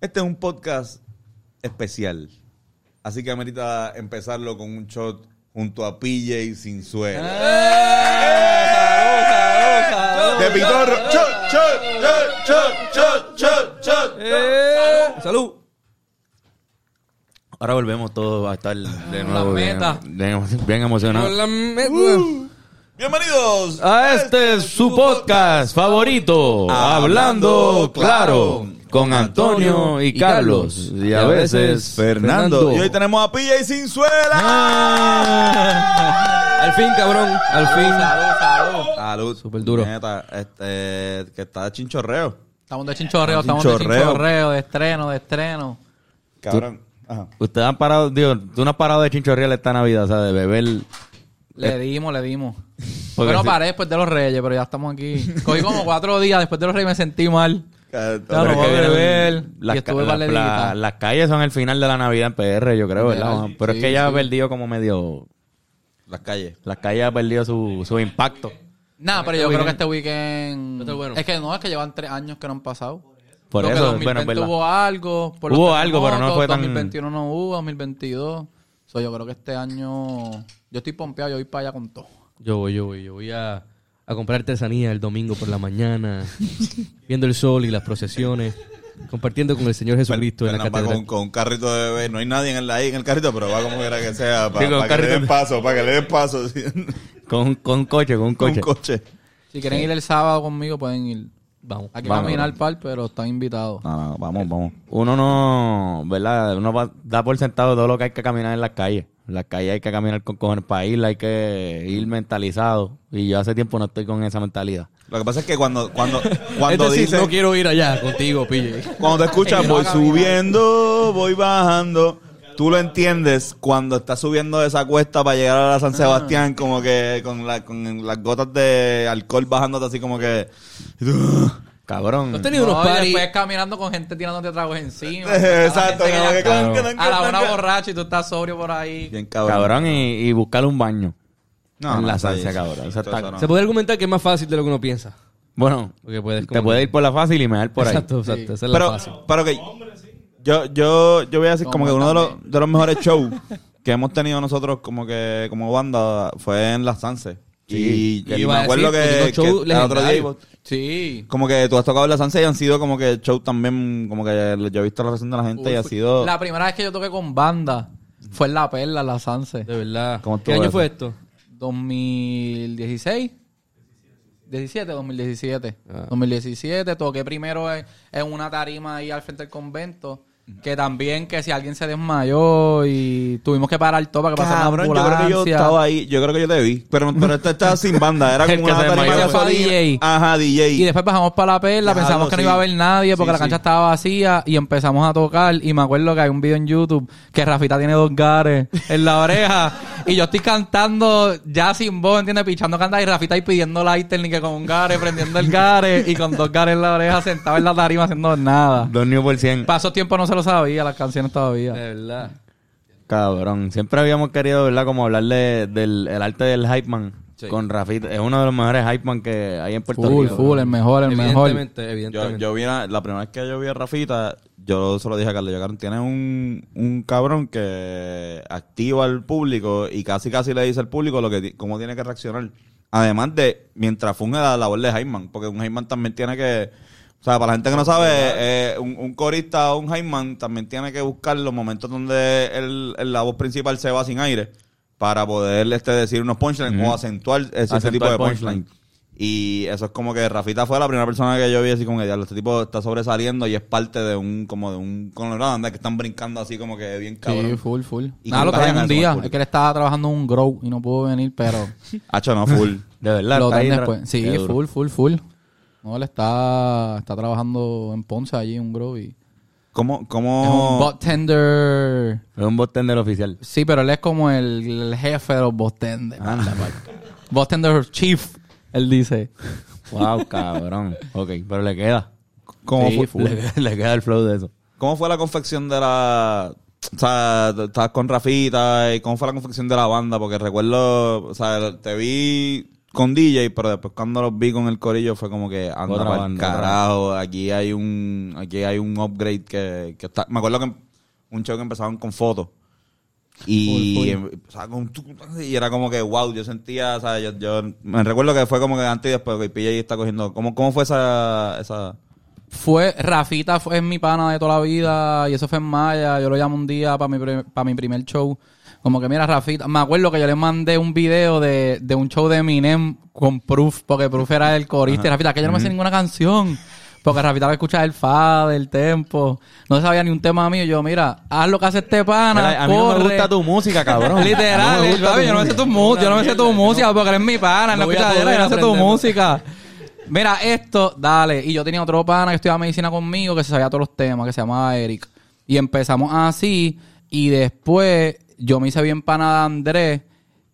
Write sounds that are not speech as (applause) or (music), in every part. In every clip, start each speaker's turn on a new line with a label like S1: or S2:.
S1: Este es un podcast especial. Así que amerita empezarlo con un shot junto a PJ sin suelo. De Pitorro. Shot, shot, shot, shot, shot, shot, shot.
S2: Eh, salud.
S3: Ahora volvemos todos a estar de nuevo bien,
S2: meta.
S3: bien, bien emocionados.
S2: Meta.
S1: Bienvenidos
S3: A este es su podcast favorito, Hablando Claro, con Antonio y Carlos. Y a veces
S1: Fernando.
S2: Fernando.
S1: Y hoy tenemos a PJ sin suela.
S2: Al fin, cabrón. Al fin.
S1: Salud.
S2: Súper duro.
S1: Neta, este, que está de chinchorreo.
S4: Estamos de chinchorreo,
S1: Estamos de chinchorreo.
S4: chinchorreo, de estreno, de estreno.
S1: Cabrón. Ajá.
S3: ustedes han parado, digo, tú no has parado de chinchorreal esta Navidad, o sea, de beber.
S4: Le dimos, le dimos.
S3: Porque
S4: Bueno, paré después de los reyes, pero ya estamos aquí. Cogí como cuatro días después de los reyes me sentí mal. No voy a beber.
S3: Las,
S4: y estuve
S3: la- calles son el final de la Navidad en PR, yo creo, ¿verdad? Pero es que ya ha
S4: sí.
S3: perdido como medio.
S1: Las calles.
S3: Las calles ha perdido su, su impacto.
S4: Nah, pero yo creo que este weekend...
S2: Bueno.
S4: Es que no, es que llevan tres años que no han pasado.
S3: Por
S4: Creo que
S3: eso,
S4: 2020
S3: bueno, es verdad.
S4: hubo algo. por
S3: Hubo algo, pero no fue tan-
S4: 2021 no hubo, 2022. So, yo creo que este año... Yo estoy pompeado, yo voy para allá con todo.
S2: Yo voy, yo voy, yo voy a, a comprar artesanía el domingo por la mañana, viendo el sol y las procesiones, compartiendo con el Señor Jesucristo en la catedral.
S1: con, con un carrito de bebé. No hay nadie en el, ahí en el carrito, pero va como quiera que sea.
S3: Sí,
S1: Para
S3: con
S1: que le den
S3: de-
S1: paso, para que le den paso. sí.
S3: Con, con un coche, con un
S1: Con
S3: coche.
S1: un coche.
S4: Si quieren ir el sábado conmigo, pueden ir.
S2: Vamos.
S4: Aquí
S3: Vamos,
S4: va a mirar
S3: vamos.
S4: par, pero están invitados.
S1: No, no, vamos, vamos.
S3: Uno no, ¿verdad? Uno va- da por sentado todo lo que hay que caminar en las calles. En las calles hay que caminar con cojones para ir, hay que ir mentalizado. Y yo hace tiempo no estoy con esa mentalidad.
S1: Lo que pasa es que cuando, cuando, (laughs) cuando
S2: es decir,
S1: dice,
S2: no quiero ir allá contigo, pille.
S1: cuando te escuchas, voy subiendo, voy bajando. Tú lo entiendes cuando estás subiendo esa cuesta para llegar a la San Sebastián, como que con, la, con las gotas de alcohol bajándote así como que... y tú,
S3: Cabrón.
S2: ¿No has tenido
S4: No,
S2: unos paris?
S4: después caminando con gente tirándote tragos encima. (laughs)
S1: Exacto,
S4: La está
S1: clan, clan,
S4: A la una borracha y tú estás sobrio por ahí.
S1: Bien cabrón.
S3: Cabrón, y, y buscar un baño.
S1: No,
S3: en
S1: no,
S3: la salsa, cabrón. está-.
S2: Se puede argumentar que es más fácil de lo que uno piensa.
S3: Bueno,
S2: Porque puedes
S3: te puede ir por la fácil y me dar por ahí.
S2: Exacto, exacto. Esa es la
S1: Pero,
S2: fácil.
S1: pero que yo, yo, yo voy a decir como que uno de los, de los mejores shows que hemos tenido nosotros como que como banda fue en las Sanse.
S3: Sí.
S1: y, y me acuerdo
S2: decir,
S1: que, que el otro día.
S4: Sí.
S1: como que tú has tocado en la Sanse y han sido como que shows también como que yo he visto la reacción de la gente y ha sido
S4: La primera vez que yo toqué con banda fue en La Perla, La Sanse.
S2: De verdad.
S1: ¿Cómo
S2: ¿Qué año
S1: eso?
S2: fue esto?
S4: 2016. 17, 2017.
S2: Ah.
S4: 2017. Toqué primero en, en una tarima ahí al frente del convento. Que también que si alguien se desmayó y tuvimos que parar todo para que pasara una
S1: yo creo que yo
S4: ambulancia.
S1: estaba ahí, yo creo que yo te vi, pero, pero esta estaba (laughs) sin banda, era como una tarima de gasolina.
S4: DJ.
S1: Ajá, DJ.
S4: Y después bajamos para la perla, pensamos que no
S1: sí.
S4: iba a haber nadie porque
S1: Sí,
S4: la cancha
S1: sí.
S4: estaba vacía y empezamos a tocar y me acuerdo que hay un video en YouTube que Rafita tiene dos gares en la oreja y yo estoy cantando ya sin voz, ¿entiendes? Pichando cantas y Rafita ahí pidiendo lighter ni que con un gare, prendiendo el gare y con dos gares en la oreja sentado en la tarima haciendo nada.
S3: Dos new por cien.
S4: Paso tiempo no se lo sabía, las canciones todavía.
S2: De verdad.
S3: Cabrón. Siempre habíamos querido, ¿verdad? Como hablarle del el arte del hype man con Rafita. Es uno de los mejores hype man que hay en Puerto
S4: Full,
S3: Rico.
S4: full, el mejor, el mejor.
S2: Evidentemente,
S1: Yo,
S2: evidentemente.
S1: yo vi la primera vez que yo vi a Rafita, yo se lo dije a Carlos, yo, Carlos, tiene un, un cabrón que activa al público y casi casi le dice al público lo que cómo tiene que reaccionar. Además de, mientras funge la labor de Hyman, porque un Hyman también tiene que, o sea, para la gente que no sabe, eh, un, un corista o un Hyman también tiene que buscar los momentos donde el, el- la voz principal se va sin aire para poder este, decir unos punchlines o acentuar ese,
S3: Acentuar
S1: tipo de
S3: punchline.
S1: punchline. Y eso es como que Rafita fue la primera persona que yo vi así como que este tipo está sobresaliendo y es parte de un, como de un colorado anda que están brincando así como que bien cabrón.
S4: Sí, full, full.
S1: Y
S4: Nada, lo traen un día. Es que él estaba trabajando en un grow y no pudo venir, pero (laughs)
S1: Hacho, no, full. (laughs)
S3: De verdad.
S4: lo
S3: está ahí
S4: traen
S3: tra-
S4: después. Sí, full, full, full. No, él está, está trabajando en Ponce allí en un grow y
S1: ¿Cómo,
S4: es un
S1: cómo,
S4: bot tender.
S3: Es un bot-tender oficial.
S4: Sí, pero él es como el, el jefe de los bot tender.
S3: Anda,
S4: Bot tender chief, él dice.
S3: Wow, cabrón. Ok, pero le queda.
S1: cómo,
S4: Sí,
S1: fue.
S3: Le, (laughs) le queda el flow de eso.
S1: cómo fue la confección de la... O sea, estabas con Rafita y cómo fue la confección de la banda, porque recuerdo, o sea, te vi con DJ, pero después cuando los vi con el corillo fue como que anda
S3: banda, otra.
S1: carajo, aquí hay un aquí hay un upgrade que, que está, me acuerdo que un show que empezaban con fotos y tu- y era como que wow, yo sentía, o sea, yo, yo me recuerdo que fue como que antes y después que PJ está cogiendo, ¿cómo, cómo fue esa esa
S4: Fue, Rafita fue, mi pana de toda la vida y eso fue en Maya. Yo lo llamo un día para mi, pri- pa' mi primer show. Como que mira, Rafita, me acuerdo que yo le mandé un video de, de un show de Eminem con Proof, porque Proof era el corista. Y Rafita, que yo no me sé ninguna canción. Porque Rafita va a escuchar el fa, el tempo. No sabía ni un tema mío. Yo, mira, haz lo que hace este pana.
S3: Mira, a mí no me gusta tu música, cabrón. (laughs)
S4: Literal,
S3: No
S4: papi, yo no me sé tu música, yo no me sé tu música porque eres mi pana,
S2: No poder
S4: yo no sé tu música. Mira, esto, dale. Y yo tenía otro pana que estudiaba medicina conmigo que se sabía todos los temas, que se llamaba Eric. Y empezamos así, y después yo me hice bien pana de Andrés,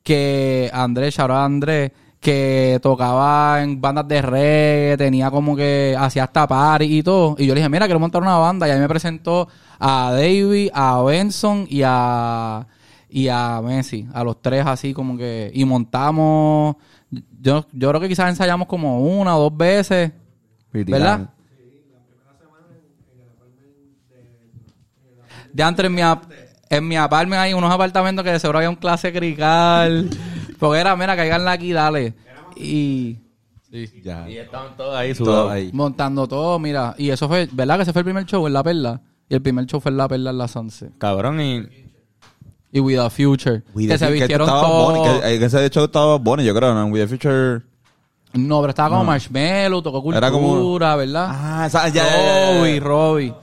S4: que Andrés, shout out a Andrés, que tocaba en bandas de reggae, tenía como que hacía hasta party y todo. Y yo le dije, mira, quiero montar una banda. Y ahí me presentó a David, a Benson y a y a Messi, a los tres así como que y montamos yo, yo creo que quizás ensayamos como una o dos veces, ¿verdad? De antes mi, en mi apartment hay unos apartamentos que de seguro había un clase crical. Porque era, mira, caigan aquí, dale. Y
S1: ya
S3: Y estaban todos ahí
S1: todo
S3: sudados.
S1: ahí.
S4: montando todo, mira. Y eso fue, ¿verdad? Que ese fue el primer show en La Perla. Y el primer show fue en La Perla en la Sunset.
S3: Cabrón, y
S4: Y With a Future. Que
S1: the
S4: se
S1: Future,
S4: vistieron todos.
S1: Que, que ese show estaba Bonnie, yo creo, ¿no? We the Future.
S4: No, pero estaba como Marshmello, tocó cultura,
S1: Era como-
S4: ¿verdad?
S1: Ah, esa- ya.
S4: Robbie, Robbie.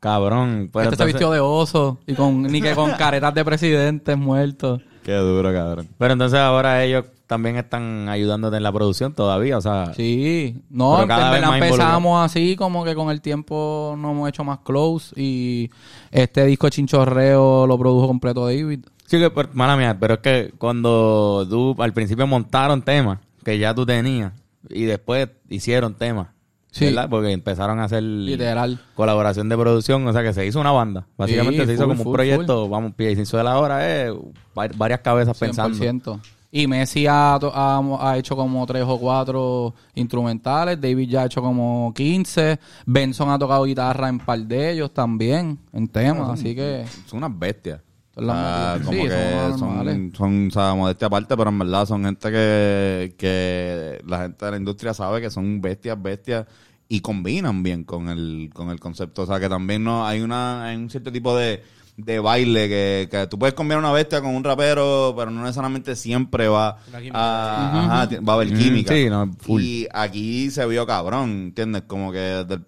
S3: Cabrón. Pero
S4: este se
S3: entonces-
S4: vistió de oso y con ni que con (laughs) caretas de presidentes muertos.
S1: Qué duro, cabrón.
S3: Pero entonces ahora ellos también están ayudándote en la producción todavía, o sea...
S4: Sí, no,
S3: cada vez
S4: empezamos así, como que con el tiempo nos hemos hecho más close y este disco Chinchorreo lo produjo completo David.
S3: Sí, que, mala mía, pero es que cuando tú al principio montaron temas que ya tú tenías y después hicieron temas,
S4: Sí.
S3: ¿verdad? Porque empezaron a hacer
S4: Literal.
S3: colaboración de producción, o sea que se hizo una banda. Básicamente
S4: Sí,
S3: se hizo
S4: full,
S3: como un
S4: full,
S3: proyecto, vamos, pie y sin suela ahora, eh, va- varias cabezas pensando.
S4: 100%. Y Messi ha, ha hecho como tres o cuatro instrumentales. David ya ha hecho como 15. Benson ha tocado guitarra en par de ellos también, en temas. así que
S1: Son unas bestias. Ah, como
S4: sí,
S1: que
S4: son
S1: son, o sea, modestia aparte, pero en verdad son gente que, que la gente de la industria sabe que son bestias, bestias y combinan bien con el, con el concepto. O sea, que también no hay una, hay un cierto tipo de, de baile que, que tú puedes combinar una bestia con un rapero, pero no necesariamente siempre va a, ajá, va a haber
S3: Mm,
S1: química.
S3: sí, no, full.
S1: Y aquí se vio cabrón, ¿entiendes? Como que desde el-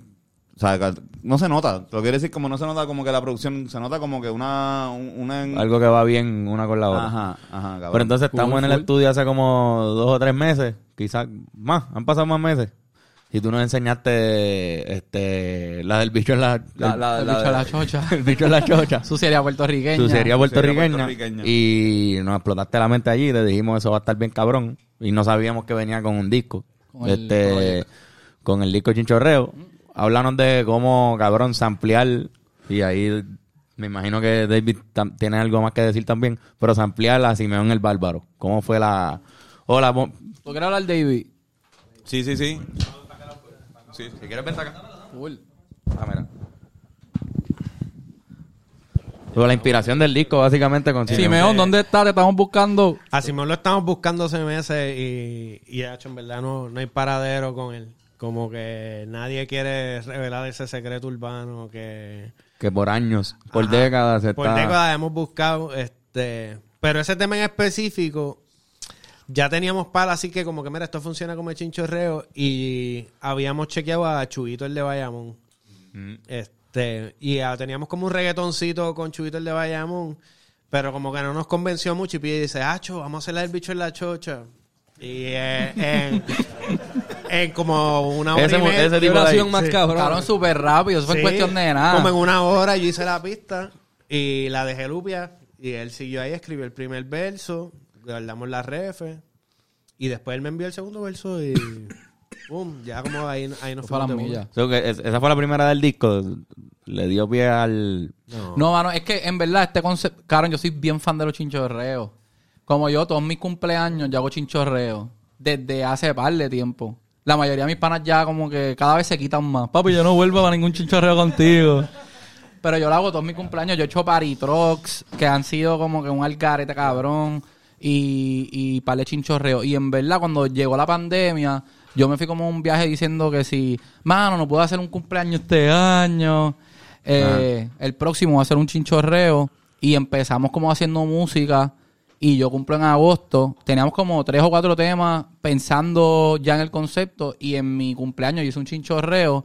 S1: o sea, no se nota. Te lo quiero decir como no se nota como que la producción, se nota como que una... un- una
S3: Algo que va bien una con la otra.
S1: Ajá, ajá, cabrón.
S3: Pero entonces estamos en el estudio hace como dos o tres meses, quizás más, han pasado más meses. Y tú nos enseñaste este la del bicho en la,
S1: La-
S3: el-
S1: la-
S4: el
S1: la-
S4: bicho de la chocha. (laughs)
S3: el bicho en la chocha.
S4: Su serie puertorriqueña.
S3: Su serie puertorriqueña,
S1: puertorriqueña.
S3: y nos explotaste la mente allí, te dijimos eso va a estar bien cabrón y no sabíamos que venía con un disco.
S4: Con el
S3: este
S4: Project.
S3: con el disco Chinchorreo. Háblanos de cómo cabrón samplear y ahí me imagino que David tiene algo más que decir también, pero samplear a Simeón el Bárbaro. ¿Cómo fue la Hola,
S4: ¿Tú quieres hablar, David?
S1: Sí, sí, sí.
S3: si quieres ven acá.
S4: Full.
S3: Ah, mira. Pero la inspiración del disco básicamente con
S4: Simeón, ¿dónde está? Te estamos buscando.
S5: A Simón lo estamos buscando hace meses y, y hecho, en verdad no, no hay paradero con él. Como que nadie quiere revelar ese secreto urbano que...
S3: que por años, por
S5: Ajá.
S3: décadas
S5: Por décadas hemos buscado, este... Pero ese tema en específico, ya teníamos pala, así que como que, mira, esto funciona como el chinchorreo y habíamos chequeado a Chubito el de Bayamón. Este, y teníamos como un reggaetoncito con Chubito el de Bayamón, pero como que no nos convenció mucho y Pide dice, Acho, vamos a hacerle el bicho en la chocha. Y eh, en, (laughs) en como una hora
S3: Ese
S5: y media.
S3: ese tipo de-
S2: más
S5: Sí.
S2: cabrón.
S4: Tocaron súper rápido. Eso fue
S5: Sí,
S4: cuestión de nada.
S5: Como en una hora yo hice la pista y la dejé lupia y él siguió ahí, escribió el primer verso, guardamos la refe y después él me envió el segundo verso y (coughs) pum, ya como ahí, ahí nos
S4: Fue a las
S5: fuimos de
S4: millas.
S3: So que es- esa fue la primera del disco. Le dio pie al...
S5: No.
S4: No, mano, es que en verdad este concepto... Cabrón, yo soy bien fan de los chinchorreos. Como yo, todos mis cumpleaños yo hago chinchorreo. desde hace par de tiempo. La mayoría de mis panas ya como que cada vez se quitan más. Papi, yo no vuelvo a ningún chinchorreo contigo. Pero yo lo hago todos mis cumpleaños. Yo he hecho paritrox, que han sido como que un algarete cabrón. Y, y par de chinchorreo. Y en verdad, cuando llegó la pandemia, yo me fui como un viaje diciendo que si, mano, no puedo hacer un cumpleaños este año. Eh, El próximo va a ser un chinchorreo. Y empezamos como haciendo música. Y yo cumplo en agosto. Teníamos como tres o cuatro temas pensando ya en el concepto. Y en mi cumpleaños yo hice un chinchorreo.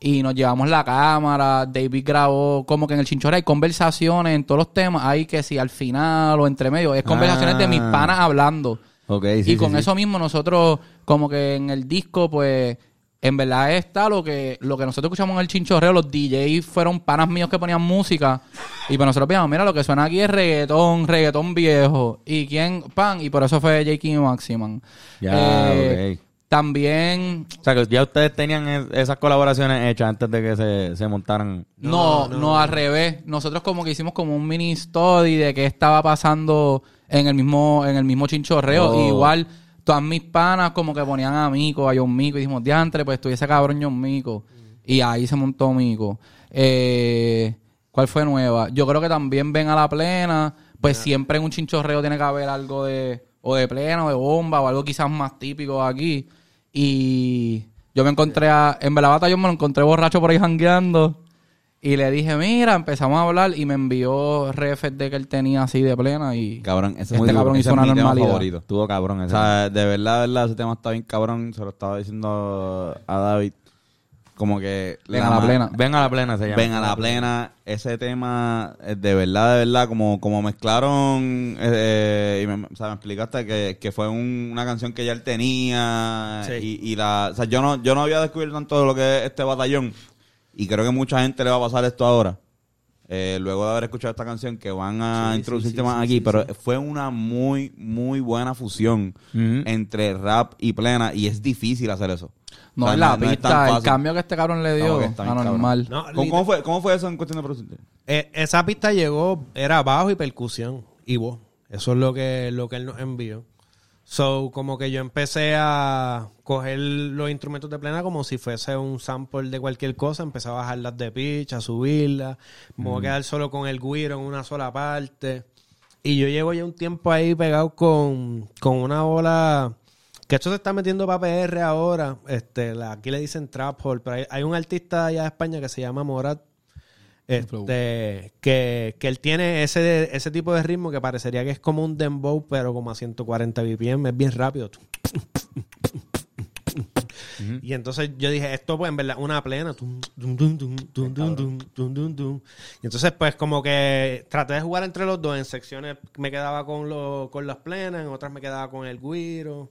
S4: Y nos llevamos la cámara. David grabó como que en el chinchorreo hay conversaciones en todos los temas. Hay que si al final o entre medio. Es conversaciones de mis
S3: Ah.
S4: panas hablando.
S3: Ok, sí,
S4: y con
S3: sí.
S4: eso mismo nosotros, como que en el disco, pues, en verdad está lo que, lo que nosotros escuchamos en el chinchorreo, los DJs fueron panas míos que ponían música. Y pues nosotros veíamos, mira, lo que suena aquí es reggaetón, reggaetón viejo. ¿Y quién? Pan. Y por eso fue J.K. y Maximan.
S3: Ya,
S4: Eh,
S3: ok.
S4: También,
S3: O sea, que ya ustedes tenían es- esas colaboraciones hechas antes de que se, se montaran.
S4: no, no, al revés. Nosotros como que hicimos como un mini study de qué estaba pasando en el mismo, en el mismo chinchorreo.
S3: Oh.
S4: Igual, todas mis panas como que ponían a Mico, a John Mico, y dijimos, diantre, pues estuviese cabrón John Mico. Y ahí se montó Mico. Eh, ¿Cuál fue nueva? Yo creo que también ven a la plena, pues siempre en un chinchorreo tiene que haber algo de, o de plena, o de bomba, o algo quizás más típico aquí. Y yo me encontré a, en Belavata yo me lo encontré borracho por ahí jangueando. Y le dije, mira, empezamos a hablar y me envió refes de que él tenía así de plena y...
S1: Cabrón, ese
S4: Este
S1: es, muy-
S4: cabrón
S1: ese
S4: hizo
S1: es
S4: una
S1: mi tema
S4: normalidad.
S1: favorito.
S3: Estuvo cabrón
S1: O
S3: ese.
S1: sea, de verdad, de verdad, ese tema está bien cabrón. Se lo estaba diciendo a David. Como que...
S4: Ven a la plena.
S3: Ven a la plena se llama.
S1: Ven a la plena. Ese tema, eh, de verdad, de verdad, como, como mezclaron... eh, y me, o sea, me explicaste que, que fue un- una canción que ya él tenía.
S5: Sí.
S1: Y, y la... O sea, yo no, yo no había descubierto tanto de lo que es este batallón. Y creo que mucha gente le va a pasar esto ahora. eh, luego de haber escuchado esta canción que van a
S5: Sí,
S1: introducir
S5: sí,
S1: temas
S5: sí,
S1: aquí,
S5: sí,
S1: pero
S5: sí.
S1: fue una muy, muy buena fusión entre rap y plena y es difícil hacer eso.
S4: No,
S1: O sea,
S4: la
S1: es tan
S4: pista, el cambio que este cabrón le dio.
S5: No,
S1: ¿Cómo, cómo fue, ¿Cómo fue eso en cuestión de producción?
S5: Eh, esa pista llegó, era bajo y percusión y voz. Eso es lo que, lo que él nos envió. So, como que yo empecé a coger los instrumentos de plena como si fuese un sample de cualquier cosa. Empecé a bajarlas de pitch, a subirlas. Me voy a quedar solo con el guiro en una sola parte. Y yo llevo ya un tiempo ahí pegado con, con una ola... Que esto se está metiendo para PR ahora. Este, la- aquí le dicen trap hall, pero hay, hay un artista allá de España que se llama Morat. Este, que, que, él tiene ese, ese tipo de ritmo que parecería que es como un dembow, pero como a 140 BPM, es bien rápido. Uh -huh. Y entonces yo dije, esto pues en verdad una plena. Y entonces pues como que traté de jugar entre los dos. En secciones me quedaba con, lo, con las plenas, en otras me quedaba con el guiro.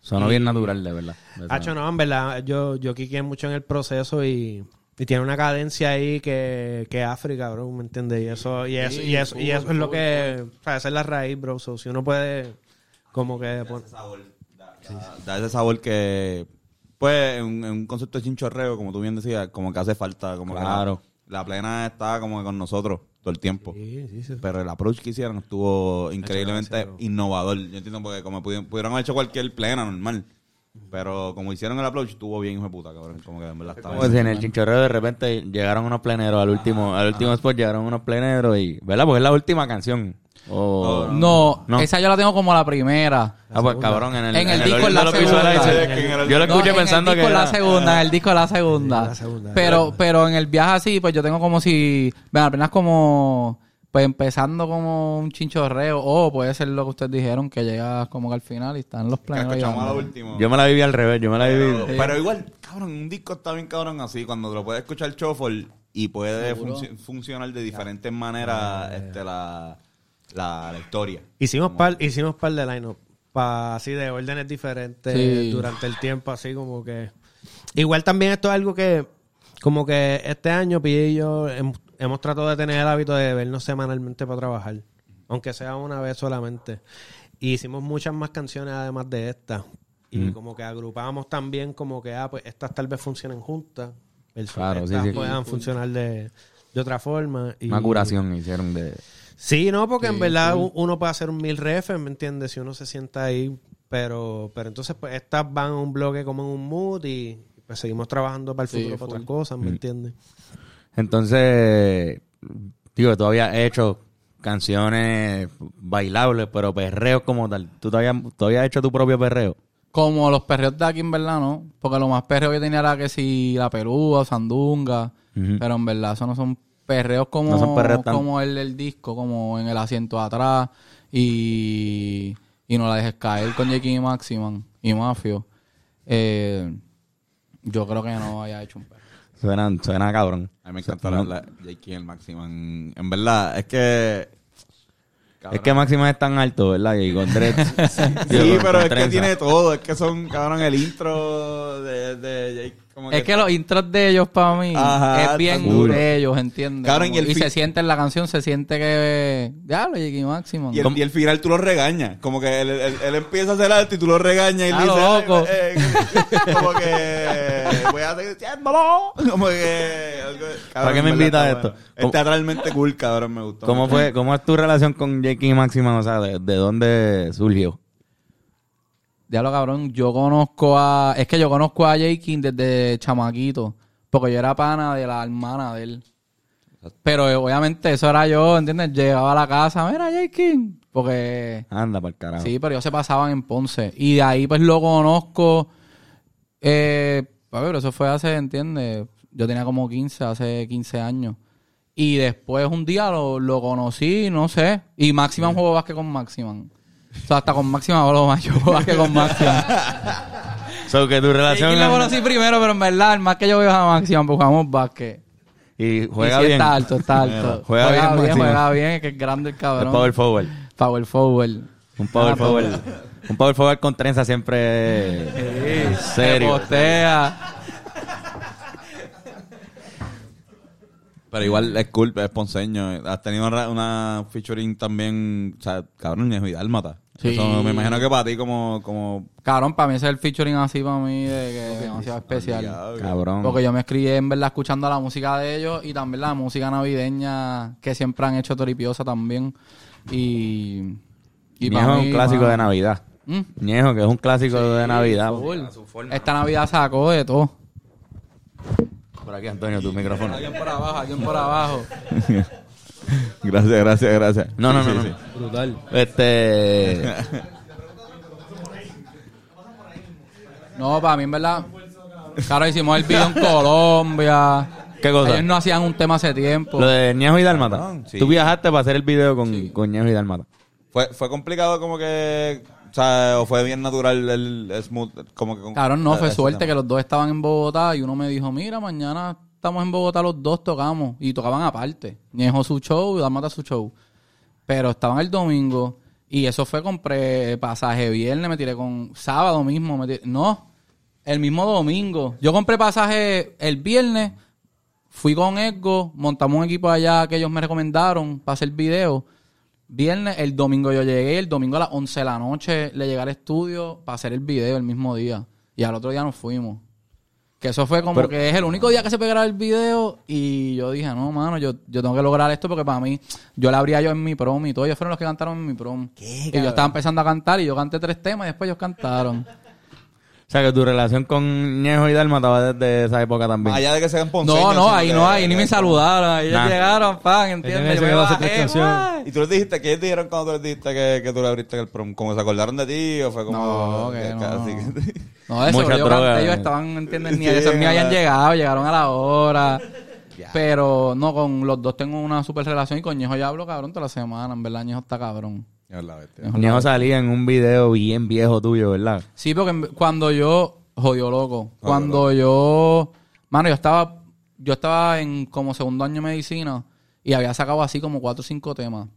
S3: Sonó y... bien natural, de verdad.
S5: Hacho, no, en verdad, yo, yo quiqué mucho en el proceso y y tiene una cadencia ahí que, que África, bro, ¿me entiendes? Y eso, y eso, y eso, y eso es lo que, o sea, esa es la raíz, bro. So, si uno puede, como que,
S1: Da, da ese sabor que, pues, en, en un concepto de chinchorreo, como tú bien decías, como que hace falta. Como
S3: Claro.
S1: que la, la plena está como que con nosotros todo el tiempo.
S5: Sí, sí, sí.
S1: Pero el approach que hicieron estuvo increíblemente innovador. Yo entiendo porque como pudieron, pudieron haber hecho cualquier plena normal. Pero como hicieron el approach, estuvo bien, hijo de puta, cabrón. Como que en verdad estaba
S3: Como si en el chinchorreo de repente llegaron unos pleneros al último, al último spot llegaron unos pleneros y, ¿verdad? Porque es la última canción. O-
S4: No,
S3: No.
S4: esa yo la tengo como la primera.
S3: Ah, pues cabrón, en el,
S4: En el disco
S3: orden
S4: es la segunda.
S1: que en el-
S3: Yo lo
S4: No,
S3: escuché
S4: en
S3: pensando
S4: el
S3: que
S4: disco
S3: era-
S4: la segunda, en el disco la segunda.
S5: La segunda.
S4: Pero, pero en el viaje así, pues yo tengo como si, bueno, apenas como, pues empezando como un chinchorreo, o puede ser lo que ustedes dijeron, que llega como que al final y están los planes.
S1: escuchamos a lo último.
S3: Yo me la viví al revés, yo me la viví.
S1: Pero, pero igual, cabrón, un disco está bien cabrón así, cuando lo puedes escuchar shuffle y puede funci- funcionar de diferentes maneras este, la, la, la historia.
S5: Hicimos par, hicimos par de line-up, pa- así de órdenes diferentes
S4: Sí.
S5: durante el tiempo, así como que... Igual también esto es algo que, como que este año, Pille y yo hemos tratado de tener el hábito de vernos semanalmente para trabajar, aunque sea una vez solamente. Y hicimos muchas más canciones además de esta. Y como que agrupamos también como que, ah, pues estas tal vez funcionen juntas. versus
S3: Claro, sí,
S5: estas
S3: sí.
S5: puedan funcionar de, de otra forma. Y,
S3: Una curación hicieron de...
S5: Sí, no, porque en verdad uno puede hacer un mil refs, ¿me entiendes? Si uno se sienta ahí Pero, pero entonces, pues, estas van a un bloque como en un mood y pues seguimos trabajando para el
S4: Sí,
S5: futuro para otras cosas, ¿me entiendes?
S3: Entonces, digo, tú habías hecho canciones bailables, pero perreos como tal. ¿Tú todavía, todavía has hecho tu propio perreo?
S4: Como los perreos de aquí, en verdad, ¿no? Porque lo más perreo que tenía era que si la pelúa, sandunga. Pero en verdad, eso no son perreos como,
S3: No son perreos tan-
S4: como el del disco, como en el asiento de atrás. Y, y no la dejes caer con Jake y Maximan y Mafio. Eh, yo creo que no haya hecho un perreo.
S3: Suena, suena cabrón.
S1: A mí me encanta la, la J.K. el máximo. En, verdad, es que.
S3: Es que Máximo es tan alto, ¿verdad? Y con dreads. (laughs)
S1: Sí, pero es que tiene todo. Es que son, cabrón, el intro de, de Jake. Como
S4: Es que los intros de ellos para mí
S1: Ajá,
S4: es bien
S1: duro.
S4: de ellos, ¿entiendes?
S1: Cabrón,
S4: Como-
S1: y el
S4: y se siente en la canción, se siente que... Ya, lo y Maximan.
S1: Y el, y el final tú lo regañas. Como que él, él- él empieza a hacer arte y tú lo regañas y
S4: Ah,
S1: le dices.
S4: loco.
S1: "Ay, eh", (laughs) como que. Voy a seguir diciéndolo. (laughs) Como que. algo- cabrón,
S3: qué me
S1: en verdad
S3: invitas a
S1: está
S3: esto?
S1: bueno. Es teatralmente cool, cabrón. Me gustó.
S3: ¿Cómo fue, cómo es tu relación con Jake y Máximo? O sea, ¿de, de dónde surgió?
S4: Diablo, cabrón, yo conozco a... Es que yo conozco a Jake desde chamaquito. Porque yo era pana de la hermana de él. Pero eh, obviamente eso era yo, ¿entiendes? Llegaba a la casa, mira Jake Porque...
S3: Anda para el carajo.
S4: Sí, pero ellos se pasaban en Ponce. Y de ahí pues lo conozco. Eh, ver, eso fue hace, ¿entiendes? Yo tenía como 15, hace 15 años. Y después un día lo, lo conocí, no sé. Y Maximan jugó básquet con Maximan. O sea, hasta con Maximan hablo (laughs) más. Yo básquet con Maximan.
S3: So, que tu relación...
S4: Jake lo conocí primero, pero en verdad, el más que yo veo a Maximan, pues jugamos básquet.
S3: Y
S4: Y
S3: juega
S4: sí
S3: bien.
S4: está alto, está (laughs) alto.
S3: Juega bien, Maximan.
S4: juega bien, que es grande el
S3: Es
S4: cabrón.
S3: power forward.
S4: Power forward.
S3: Un power forward. Un power forward con trenza siempre
S4: Se
S3: serio.
S4: postea.
S1: Pero igual es cool, es ponceño. Has tenido una, una featuring también, o sea, cabrón, Ñejo y Dálmata.
S4: Sí.
S1: Eso me imagino que para ti como... como
S4: Cabrón, para mí ese es el featuring así para mí de que es demasiado especial.
S3: Cabrón.
S4: Porque yo me escribí en verdad escuchando la música de ellos y también la música navideña que siempre han hecho Toripiosa también. Y, y
S3: es
S4: mí,
S3: un clásico de Navidad.
S4: ¿Mm?
S3: Ñejo, que es un clásico de Navidad.
S4: full. Esta Navidad sacó de todo.
S3: Por aquí, Antonio, tu micrófono.
S4: Alguien por abajo, alguien por abajo. (laughs) (laughs)
S1: Gracias, gracias, gracias.
S3: No, no,
S1: Sí,
S3: no,
S1: sí,
S3: no.
S1: sí.
S2: Brutal.
S3: Este. (laughs)
S4: No, para mí en verdad. Claro, hicimos el video en Colombia.
S3: ¿Qué cosa?
S4: Ellos no hacían un tema hace tiempo.
S3: Lo de Ñejo y Dálmata.
S1: sí.
S3: Tú viajaste para hacer el video con, con Ñejo y Dálmata.
S1: Fue, fue complicado como que... O sea, o fue bien natural el, el smooth, como que... con-
S4: Cabrón, no, fue suerte
S1: tema.
S4: que los dos estaban en Bogotá y uno me dijo, mira, mañana estamos en Bogotá los dos, tocamos. Y tocaban aparte. Ñejo su show y Dalmata su show. Pero estaban el domingo y eso fue, compré pasaje viernes, me tiré con sábado mismo. me tiré- no, el mismo domingo. Yo compré pasaje el viernes, fui con Edgo, montamos un equipo allá que ellos me recomendaron para hacer video. Viernes, el domingo yo llegué, el domingo a las 11 de la noche le llegué al estudio para hacer el video el mismo día. Y al otro día nos fuimos. Que eso fue como
S3: Pero-
S4: que es el único día que se pegará el video. Y yo dije, no, mano, yo, yo tengo que lograr esto porque para mí, yo la abría yo en mi prom y todo. Ellos fueron los que cantaron en mi prom. y yo estaba empezando a cantar y yo canté tres temas y después ellos cantaron.
S3: O sea, que tu relación con Ñejo y Dálmata va desde esa época también.
S1: Allá de que sean ponceños.
S4: no, no, ahí no, ahí ni me saludaron. Ellos
S3: Nah.
S4: llegaron, pan, ¿entiendes? Yo me bajé, guay.
S1: Y tú les dijiste, ¿qué ellos dijeron cuando tú les dijiste que, que tú le abriste el prom? ¿Cómo se acordaron de ti o fue como...?
S4: No, que no.
S1: que- (laughs)
S4: No, eso,
S3: Mucha
S4: yo
S3: droga,
S4: canté, ellos estaban, ¿entiendes? Ni,
S1: Sí,
S4: esos ni habían llegado, llegaron a la hora. Pero no, con los dos tengo una super relación y con Ñejo ya hablo cabrón toda la semana. En verdad, Ñejo está cabrón.
S3: Ñejo salía en un video bien viejo tuyo, ¿verdad?
S4: Sí, porque cuando yo, jodió loco, cuando yo, mano, yo estaba, yo estaba en como segundo año de medicina y había sacado así como cuatro o cinco temas.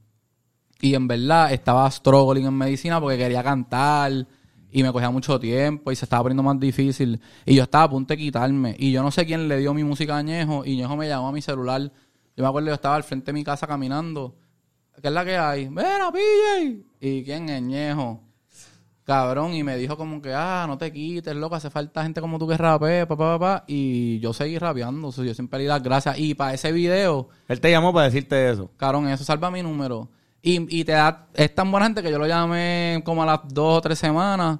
S4: Y en verdad estaba struggling en medicina porque quería cantar y me cogía mucho tiempo y se estaba poniendo más difícil. Y yo estaba a punto de quitarme. Y yo no sé quién le dio mi música a Ñejo y Ñejo me llamó a mi celular. Yo me acuerdo, yo estaba al frente de mi casa caminando. ¿Qué es la que hay? ¡Mira, PJ! ¿Y quién es Ñejo? Cabrón, y me dijo como que, ah, no te quites, loco, hace falta gente como tú que rapee, papá, papá. Y yo seguí rapeando, o sea, yo siempre le di las gracias. Y para ese video,
S3: Él te llamó para decirte eso.
S4: cabrón, eso salva mi número. Y, y te da, es tan buena gente que yo lo llamé como a las dos o tres semanas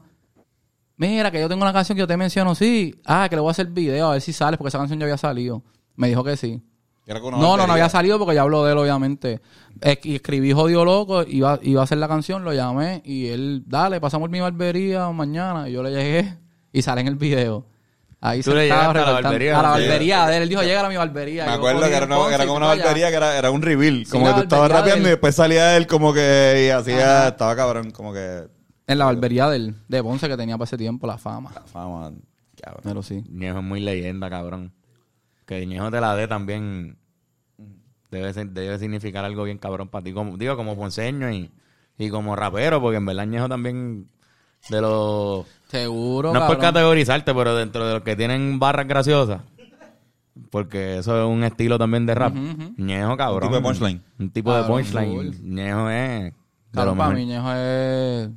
S4: mira, que yo tengo una canción que yo te menciono, sí. Ah, que le voy a hacer video, a ver si sales, porque esa canción ya había salido. Me dijo que sí. No, no, no había salido porque ya habló de él, obviamente. Es- y escribí Jodido Loco, iba, iba a hacer la canción, lo llamé y él, dale, pasamos mi barbería mañana. Y yo le llegué y sale en el video. Ahí
S3: Tú le
S4: sentado
S3: llegaste a la barbería,
S4: A la barbería de él. Él dijo, llega a mi barbería.
S1: Me acuerdo que era, una, era como una barbería que era, era un reveal. Como
S4: la
S1: que tú estabas rapeando y después salía él como que y hacía, estaba cabrón, como que
S4: En la barbería de él, de Ponce que tenía para ese tiempo la fama.
S1: fama, cabrón.
S4: Pero sí.
S3: Es muy leyenda, cabrón. Que Ñejo te la dé también debe, ser- debe significar algo bien cabrón para ti. Como, digo, como ponceño y, y como rapero, porque en verdad Ñejo también de los...
S4: Seguro,
S3: no es por categorizarte, pero dentro de los que tienen barras graciosas. Porque eso es un estilo también de rap. Ñejo, cabrón.
S1: Un tipo de punchline.
S3: Un tipo de punchline. Ñejo es...
S4: Claro, para mí Ñejo es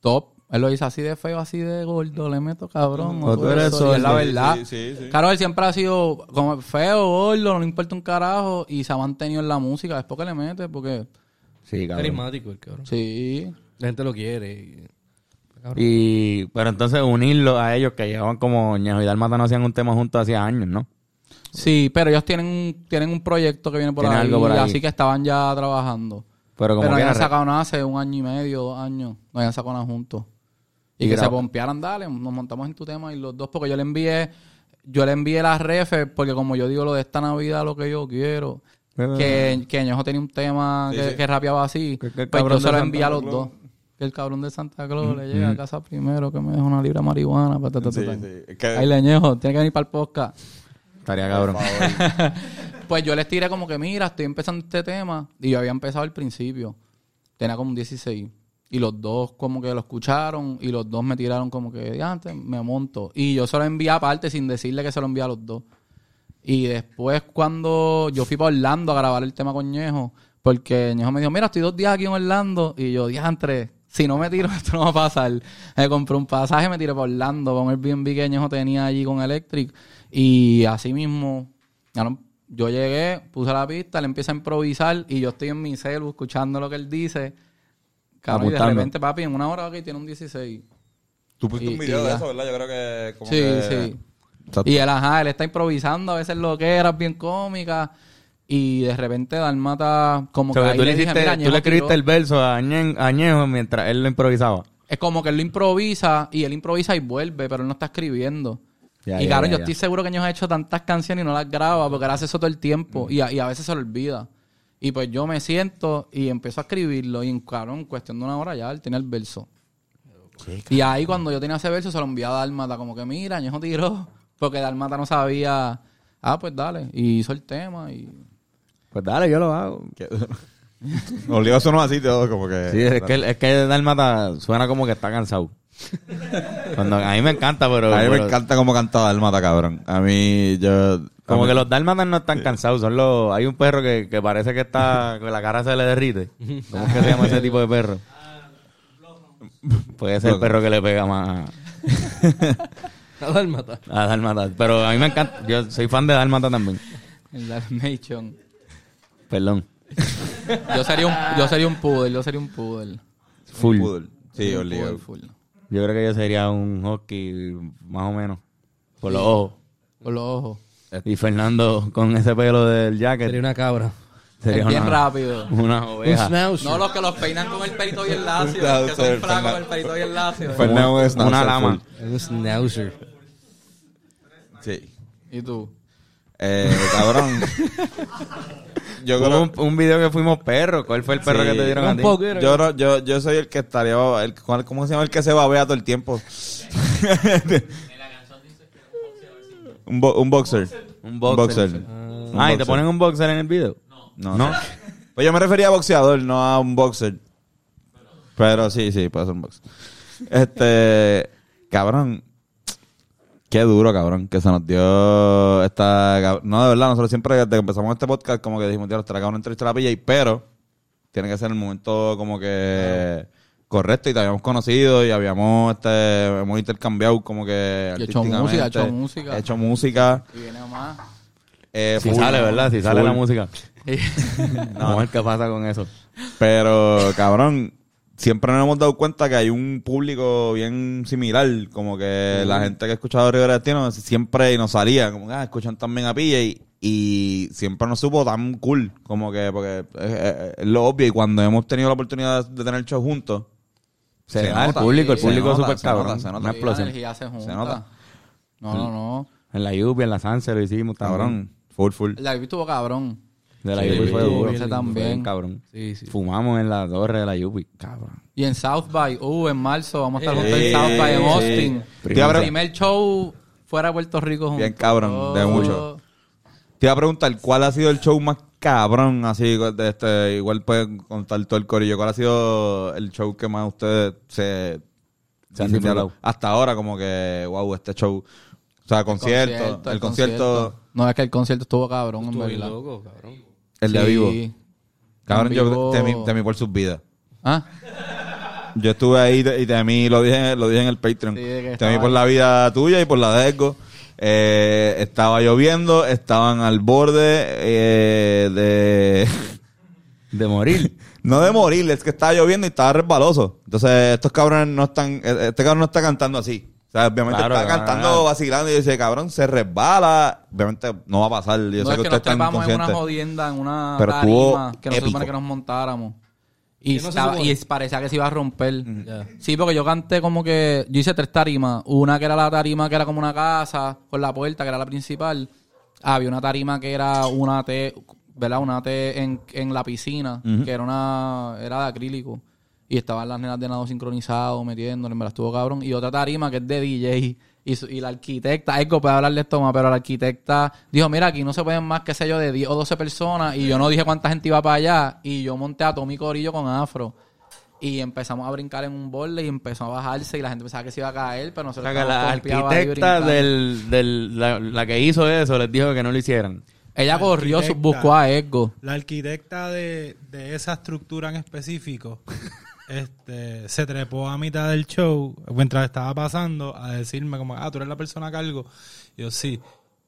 S4: top. Él lo dice así de feo, así de gordo, le meto cabrón.
S3: O tú eres
S4: eso, y es la verdad.
S1: sí, sí, sí.
S4: Claro, él siempre ha sido como feo, gordo, no le importa un carajo y se ha mantenido en la música después que le mete, porque
S3: Sí, cabrón.
S2: Carismático el cabrón.
S4: sí.
S2: La gente lo quiere. y-
S3: pero entonces unirlo a ellos que llevaban como Ñejo y Dalmata no hacían un tema juntos hacía años, ¿no?
S4: Sí, pero ellos tienen un, tienen un proyecto que viene por ahí,
S3: algo por ahí.
S4: así que estaban ya trabajando.
S3: Pero como
S4: pero no habían sacado nada hace un año y medio, dos años. No habían sacado nada juntos. Y,
S3: Y
S4: que se pompearan, dale, nos montamos en tu tema y los dos, porque yo le envié, yo le envié las refes, porque como yo digo lo de esta Navidad, lo que yo quiero, que, que Ñejo tenía un tema que, que rapeaba así,
S3: Que- que
S4: pues yo se lo
S3: Santa
S4: envié a los
S1: Claus.
S4: dos. Que el cabrón de Santa Claus le llega a casa primero, que me deja una libra de marihuana. ta, ta,
S1: Sí, sí. Que-
S4: Ahí Leñejo, tiene que venir para el podcast.
S3: Estaría cabrón. (laughs)
S4: Pues yo les tiré como que, mira, estoy empezando este tema. Y yo había empezado al principio. Tenía como un 16. Y los dos como que lo escucharon y los dos me tiraron como que, "Ya, antes me monto. Y yo se lo envié aparte sin decirle que se lo envié a los dos. Y después cuando yo fui para Orlando a grabar el tema con Ñejo, porque Ñejo me dijo, mira, estoy dos días aquí en Orlando. Y yo, diantre, si no me tiro, (laughs) esto no va a pasar. Me compré un pasaje, me tiré para Orlando con el Airbnb que Ñejo tenía allí con Electric. Y así mismo, yo llegué, puse la pista, le empiezo a improvisar y yo estoy en mi celu escuchando lo que él dice. Cabrón, y de repente, papi, en una hora ok, tiene un 16.
S1: Tú pusiste
S4: Y-
S1: un video de
S4: ya.
S1: eso, ¿verdad? Yo creo que como
S4: Sí,
S1: que-
S4: sí.
S1: Exacto.
S4: Y él, ajá, él está improvisando, a veces lo que era bien cómica. Y de repente Dalmata, como
S3: O sea,
S4: que
S3: que
S4: ahí
S3: tú, le
S4: le dije,
S3: hiciste-
S4: mira,
S3: tú le escribiste el verso a, Ñen- a Ñejo mientras él lo improvisaba.
S4: Es como que él lo improvisa y él improvisa y vuelve, pero él no está escribiendo.
S3: Ya,
S4: y
S3: ya,
S4: claro,
S3: ya,
S4: yo
S3: ya.
S4: estoy seguro que Ñejo ha hecho tantas canciones y no las graba porque él hace eso todo el tiempo y, a, y a veces se lo olvida. Y pues yo me siento y empiezo a escribirlo y en, cabrón, en cuestión de una hora ya él tiene el verso. Y ahí cuando yo tenía ese verso se lo envié a Dalmata como que mira, Ñejo tiró (laughs) porque Dalmata no sabía. Ah, pues dale. Y hizo el tema y...
S3: Pues dale, yo lo hago.
S1: Que- (laughs) Obligado sonó así todo, como que...
S3: Sí, es que, es que Dalmata suena como que está cansado. Cuando, a mí me encanta, pero...
S1: a mí me encanta cómo canta Dalmata, cabrón. A mí, yo...
S3: Como
S1: mí-
S3: que los dálmatas no están cansados, son los... Hay un perro que, que parece que está... (laughs) que la cara se le derrite. ¿Cómo es que se llama ese tipo de perro? Puede ser el perro que le pega más (laughs)
S2: A Dálmata.
S3: a Dálmata. Pero a mí me encanta... Yo soy fan de Dálmata también.
S4: El Dalmatian.
S3: Perdón.
S4: Yo sería un, yo sería un poodle, yo sería un poodle.
S3: Full.
S1: Poodle. Sí,
S4: Un
S1: obligado.
S4: poodle full.
S3: Yo creo que yo sería un hockey más o menos. Por los ojos.
S4: Con los ojos.
S3: Y Fernando con ese pelo del jacket.
S2: Sería una cabra.
S3: sería
S4: es bien
S3: una,
S4: rápido.
S3: una
S2: Un
S3: oveja.
S2: schnauzer.
S4: No los que los peinan con el pelito bien lacio. Que son
S1: el
S4: flacos con el pelito bien lacio.
S1: Fernando es
S3: una lama.
S2: Un schnauzer.
S1: Sí.
S4: ¿Y tú?
S1: Eh, cabrón. (laughs) yo creo...
S3: un, un video que fuimos perros. ¿Cuál fue el perro
S1: Sí,
S3: que te dieron a
S2: un
S3: ti?
S2: poco.
S1: Yo, yo, yo soy el que estaría... El, ¿cuál- ¿Cómo se llama el que se babea todo el tiempo? (laughs) un, bo- un boxer.
S3: Un boxer.
S1: Un
S3: Ah, ¿y te
S1: boxer.
S3: ponen un boxer en el video?
S1: No, no. Pues yo me refería a boxeador, no a un boxer. Pero sí, sí, puede ser un boxer. Este, cabrón. Qué duro, cabrón, que se nos dio esta... No, de verdad, nosotros siempre desde que empezamos este podcast como que dijimos, tío, estará cabrón una entrevista a la pilla, y pero tiene que ser el momento como que correcto y te habíamos conocido y habíamos este hemos intercambiado como que
S4: Y hecho música, hecho música.
S1: hecho música
S4: Y viene más.
S1: eh,
S3: Si
S1: full,
S3: sale, ¿verdad? Si sale la música. Vamos (laughs) a ver qué pasa con eso.
S1: Pero, cabrón, siempre nos hemos dado cuenta que hay un público bien similar, como que la gente que ha escuchado Rivera Destino siempre nos salía, como que ah, escuchan también a PJ y siempre nos supo tan cool, como que porque es, es- es lo obvio y cuando hemos tenido la oportunidad de tener show juntos,
S3: Se,
S1: Se
S3: da el
S1: nota,
S3: público, el público es
S1: nota,
S3: súper
S1: nota,
S3: cabrón.
S1: se nota.
S3: Una explosión.
S4: se
S1: nota.
S4: No, no, no.
S3: En la lluvia, en la Sanse lo hicimos
S1: cabrón, full, full.
S4: La que estuvo cabrón.
S3: De la
S2: Sí,
S3: Yupi fue duro.
S4: lindo.
S3: bien cabrón.
S2: Sí, sí.
S3: Fumamos en la torre de la Yupi. Cabrón.
S4: Y en South by, uh, en marzo vamos a estar juntos en South by en. Austin.
S1: Pre-
S4: Primer show fuera de Puerto Rico juntos.
S1: Bien cabrón, de mucho. Te iba a preguntar, ¿cuál ha sido el show más cabrón? Así, de este, igual pueden contar todo el corillo. ¿Cuál ha sido el show que más ustedes se,
S3: Se han disfrutado?
S1: Hasta ahora, como que, wow, este show. O sea, concierto, el concierto,
S4: No, es que el concierto estuvo cabrón, en
S2: Estuvo bien
S4: verdad.
S2: loco, cabrón.
S1: El de
S4: Sí.
S1: vivo. Cabrón, yo temí, temí por sus vidas.
S4: Ah,
S1: Yo estuve ahí y temí, lo dije, lo dije en el Patreon.
S4: Sí,
S1: temí por la vida tuya y por la de Edgo. Eh, estaba lloviendo, estaban al borde eh, de...
S3: De morir. (laughs)
S1: No de morir, es que estaba lloviendo y estaba resbaloso. Entonces, estos cabrones no están, eh, este cabrón no está cantando así. Sea, obviamente
S3: Claro,
S1: está
S3: claro.
S1: cantando, vacilando y dice, cabrón, se resbala. Obviamente no va a pasar. Yo
S4: no
S1: sé
S4: es
S1: que
S4: que nos
S1: ustedes están
S4: trepamos en una
S1: conscientes.
S4: jodienda, en una
S1: Pero estuvo
S4: tarima que no se
S1: épico.
S4: supone que nos montáramos. Y,
S2: ¿Qué no se
S4: estaba-
S2: supone?
S4: y parecía que se iba a romper. Sí, porque yo canté como que... Yo hice tres tarimas. Una que era la tarima que era como una casa con la puerta, que era la principal. Había una tarima que era una T, ¿verdad? Una T en, en la piscina, que era una... Era de acrílico. Y estaban las nenas de nado sincronizado, metiéndole, me la estuvo cabrón. Y otra tarima que es de DJ. Y, su- y la arquitecta, Eco puede hablar de esto más, pero la arquitecta dijo, mira, aquí no se pueden más, qué sé yo, de 10 o 12 personas. Y yo no dije cuánta gente iba para allá. Y yo monté a Tommy Corillo con afro. Y empezamos a brincar en un borde y empezó a bajarse y la gente pensaba que se iba a caer, pero
S3: O
S4: nosotros
S3: sea, que la arquitecta del, del, la, la que hizo eso les dijo que no lo hicieran.
S4: Ella
S6: La
S4: corrió, buscó a Ego.
S6: La arquitecta de, de esa estructura en específico este, se trepó a mitad del show mientras estaba pasando a decirme como, ah, tú eres la persona a cargo. Y yo, sí.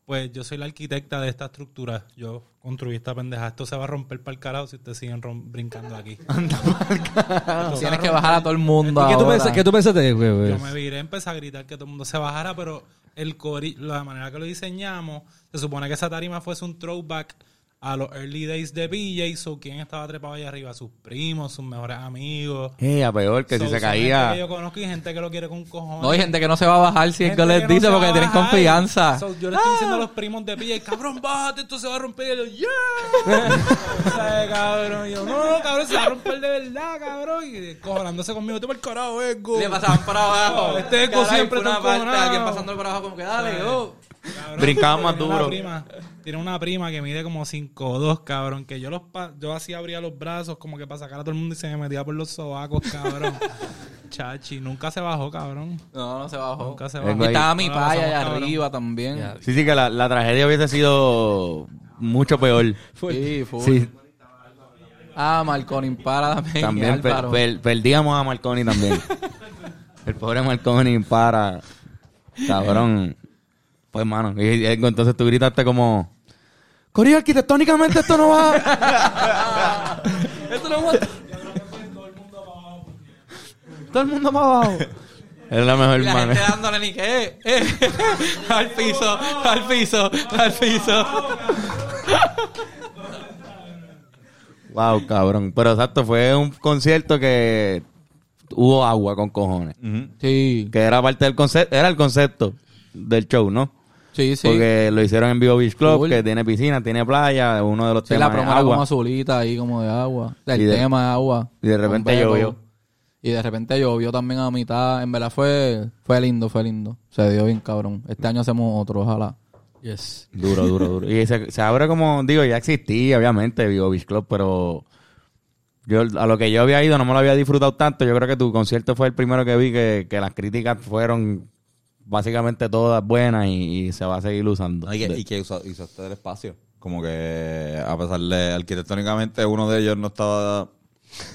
S6: Pues yo soy la arquitecta de esta estructura. Yo construí esta pendeja. Esto se va a romper para el carajo si ustedes siguen brincando aquí. (laughs)
S4: Tienes que bajar a todo el mundo
S2: ¿Y qué tú,
S4: ahora.
S2: pensas, qué tú pensaste, güey, güey?
S6: Yo me viré, empecé a gritar que todo el mundo se bajara, pero el cori la manera que lo diseñamos, se supone que esa tarima fuese un throwback a los early days de PJ, so quién estaba trepado allá arriba, sus primos, sus mejores amigos.
S3: Eh, a peor que
S6: So,
S3: si se
S6: son gente
S3: caía.
S6: que yo conozco y gente que lo quiere con cojones.
S4: No hay gente que no se va a bajar si les
S6: que no
S4: dice
S6: va
S4: porque tienen confianza.
S6: So, yo le estoy diciendo a los primos de PJ, cabrón, bájate, esto se va a romper. Y yo, ¡yeah! (laughs) O sea, cabrón. Y yo, no, no, cabrón, se va a romper de verdad, cabrón. Y cojonándose conmigo, te por el carajo, Ego.
S4: Le pasaban para abajo.
S6: Este Ego siempre está encojonado.
S4: alguien pasando por abajo como que dale, oh.
S6: Cabrón,
S3: Brincaban más
S6: una
S3: duro.
S6: prima- tiene una prima que mide como 5'2, cabrón. Que yo los pa- yo así abría los brazos como que para sacar a todo el mundo y se me metía por los sobacos, cabrón. (laughs) Chachi, nunca se bajó, cabrón.
S4: No, no se bajó.
S6: Nunca se bajó.
S4: Y estaba mi paya allá
S6: cabrón.
S4: arriba también.
S3: Sí, sí, que la, la tragedia hubiese sido mucho peor.
S4: Sí, full.
S3: Sí,
S4: Ah, Marconi Impara también.
S3: también per-
S4: Álvaro.
S3: per- perdíamos a Marconi también. (laughs) El pobre Marconi para. Cabrón. Pues, mano. y- y entonces tú gritaste como. Corillo, arquitectónicamente esto no va. (laughs)
S4: Esto no aguanta.
S3: Todo el mundo para abajo. Es la mejor
S4: Y la
S3: manera.
S4: gente dándole ni que eh, al piso, al piso, al piso.
S3: Wow, cabrón. Pero exacto, fue un concierto que hubo agua con cojones.
S4: Sí,
S3: Que era parte del concepto, era el concepto del show, ¿no?
S4: Sí, sí.
S3: Porque lo hicieron en Vivo Beach Club, que tiene piscina, tiene playa, uno de los
S4: Sí,
S3: temas
S4: la promo
S3: agua.
S4: como azulita ahí, como de agua. El
S3: Y de-
S4: tema de agua.
S3: y de repente llovió.
S4: Y de repente llovió también a mitad. En verdad fue, fue lindo, fue lindo. Se dio bien cabrón. Este año hacemos otro, ojalá.
S2: Yes.
S3: Duro, duro, duro. Y se, se abre como, digo, ya existía, obviamente, Vivo Beach Club, pero yo a lo que yo había ido no me lo había disfrutado tanto. Yo creo que tu concierto fue el primero que vi que, que las críticas fueron básicamente todas buenas y, y se va a seguir usando.
S1: Y que, y que usó, hizo usted el espacio. Como que a pesar de arquitectónicamente uno de ellos no estaba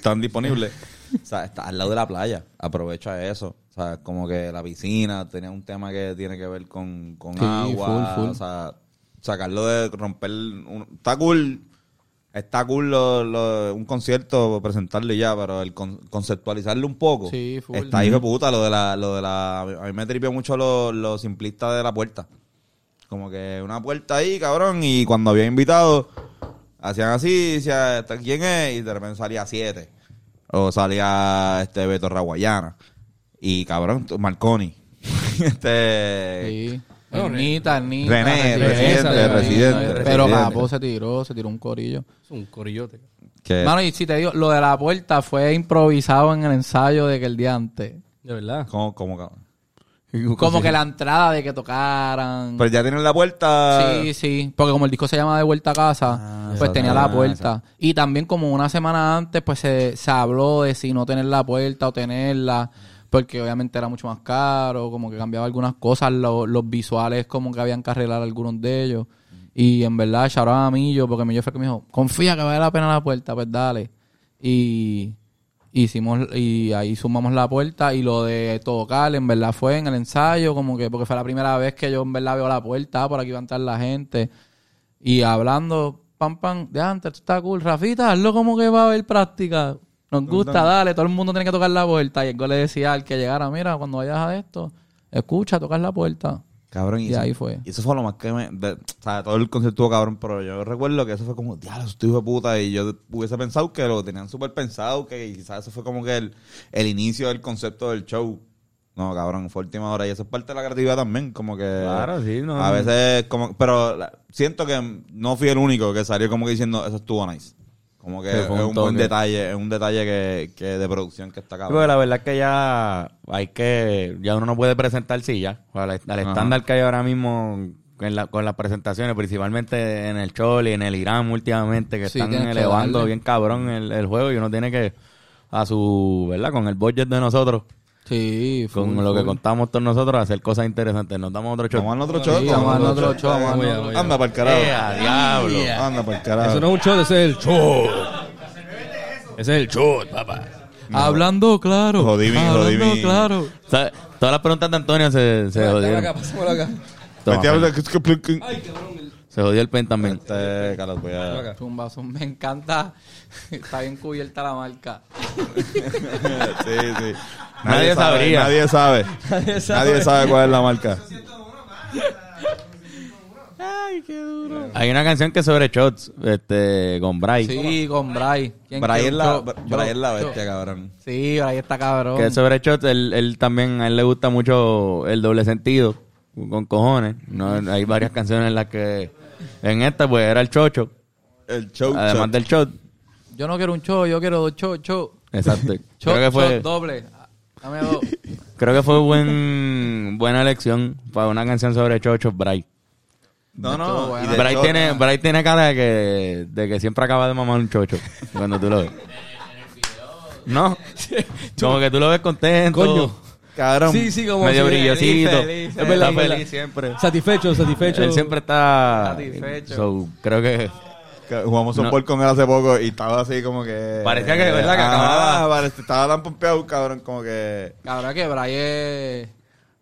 S1: tan disponible. (laughs) o sea, está al lado de la playa. Aprovecha eso. O sea, como que la piscina tenía un tema que tiene que ver con, con
S4: Sí,
S1: agua.
S4: full, full.
S1: O sea, sacarlo de romper... un- está cool está cool lo- lo- un concierto, presentarlo y ya, pero el con- conceptualizarlo un poco.
S4: Sí, full.
S1: Está hijo de puta lo de la, lo de la, a mí me tripió mucho lo, lo simplista de la puerta. Como que una puerta ahí, cabrón, y cuando había invitado, hacían así, decía, "¿Esta ¿quién es? Y de repente salía siete. O salía este Beto Raguayana. Y cabrón, Marconi. (laughs) este
S4: Sí. Ernita, Ernita.
S1: René,
S4: Residente,
S1: Residente, Residente,
S4: Pero. Capo se tiró, se tiró un corillo.
S2: Es un corillote.
S1: que
S4: Mano, y si te digo, lo de la puerta fue improvisado en el ensayo de que el día antes.
S2: De verdad.
S1: ¿cómo, cómo, cabrón?
S4: Como que la entrada de que tocaran.
S1: Pues ya tienen la puerta.
S4: Sí, sí, porque como el disco se llama De Vuelta a Casa,
S1: Ah,
S4: pues tenía la puerta. Y también como una semana antes, pues se, se habló de si no tener la puerta o tenerla, porque obviamente era mucho más caro, como que cambiaba algunas cosas, lo- los visuales como que habían que arreglar algunos de ellos. Y en verdad, out a Millo, porque Millo fue que me dijo, confía que vale la pena la puerta, pues dale. Y hicimos y ahí sumamos la puerta y lo de tocar en verdad fue en el ensayo como que porque fue la primera vez que yo en verdad veo la puerta por aquí va a entrar la gente y hablando pam pam de antes está cool Rafita hazlo como que va a haber práctica nos gusta dale todo el mundo tiene que tocar la puerta y el le decía al que llegara mira cuando vayas a esto escucha tocar la puerta
S1: Cabrón, y,
S4: Y
S1: eso,
S4: ahí fue.
S1: Y eso fue lo más que me. de- o sea, todo el concepto estuvo cabrón, pero yo recuerdo que eso fue como, diablo, estoy hijo de puta. Y yo hubiese pensado que lo tenían súper pensado, que quizás eso fue como que el, el inicio del concepto del show. No, cabrón, fue última hora. Y eso es parte de la creatividad también, como que.
S3: Claro, sí, no.
S1: A veces, como. Pero la- siento que no fui el único que salió como que diciendo, eso estuvo nice. Como que es
S3: un
S1: un buen detalle, es un detalle que, que de producción que está cabrón.
S3: la verdad es que ya hay que, ya uno no puede presentarse y ya. O sea, al, al estándar que hay ahora mismo en la- con las presentaciones, principalmente en el Choli, en el Irán últimamente, que
S4: Sí,
S3: están
S4: que
S3: elevando bien cabrón el, el juego y uno tiene que, a su, ¿verdad? Con el budget de nosotros,
S4: sí
S3: con
S4: full,
S3: lo que contamos todos nosotros, hacer cosas interesantes. Nos damos otro show.
S1: Vamos a otro show.
S4: Sí, vamos a otro show.
S1: Anda para el carajo.
S3: ¡Eh, diablo!
S1: Anda para el carajo.
S2: Eso no es un show, ese es el show. Ese es el show, papá.
S4: hablando claro
S1: Jodí
S4: hablando
S1: jodí
S4: claro
S3: O sea, todas las preguntas de Antonio se, se jodieron.
S2: pasámoslo acá.
S3: Toma,
S2: Ay, cabrón.
S3: Se jodió el pen también.
S1: Este, Carlos, voy a...
S2: acá.
S4: Zumba, zumba. me encanta (laughs) está bien cubierta la marca (laughs)
S1: sí, sí.
S3: Nadie
S1: sabe,
S3: sabría.
S1: Nadie sabe. (laughs) Nadie sabe. cuál es la marca.
S3: Hay una canción que es sobre shots, este, con Bray.
S4: Sí, con Bray. ¿Quién
S1: Brian
S4: quiere un
S1: la? Brian
S4: Yo-
S1: la
S4: yo-
S1: bestia, cabrón.
S4: Sí, Bray está cabrón.
S3: Que es sobre shots, él, él también, a él le gusta mucho el doble sentido, con cojones. No, hay varias canciones en las que, en esta pues era el chocho,
S1: El show.
S3: además
S1: shot.
S3: del shot.
S4: Yo no quiero un show, yo quiero dos show, show.
S3: Exacto. (laughs)
S4: Show,
S3: creo que fue,
S4: shot doble. Dame dos. (laughs)
S3: creo que fue buen, buena elección para una canción sobre chochos, Bray.
S1: No, no. de
S3: Bray
S1: hecho-
S3: tiene, tiene cara de que, de que siempre acaba de mamar un chocho cuando tú lo ves. ¿No? (laughs) Como que tú lo ves contento.
S2: Coño.
S1: Cabrón.
S2: Sí, sí, como
S3: medio
S2: si-
S3: brillosito.
S4: feliz, feliz,
S3: Es
S4: feliz.
S3: verdad,
S2: Está
S3: feliz
S2: feliz.
S3: siempre.
S2: Satisfecho, satisfecho.
S3: Él siempre está
S4: Satisfecho.
S3: So, creo que
S1: Que Jugamos
S3: No.
S1: softball con él hace poco y estaba así como que...
S3: Parecía que, ¿verdad? Que acababa.
S1: estaba tan pompeado, cabrón, como que...
S4: Cabrón, que Bray es...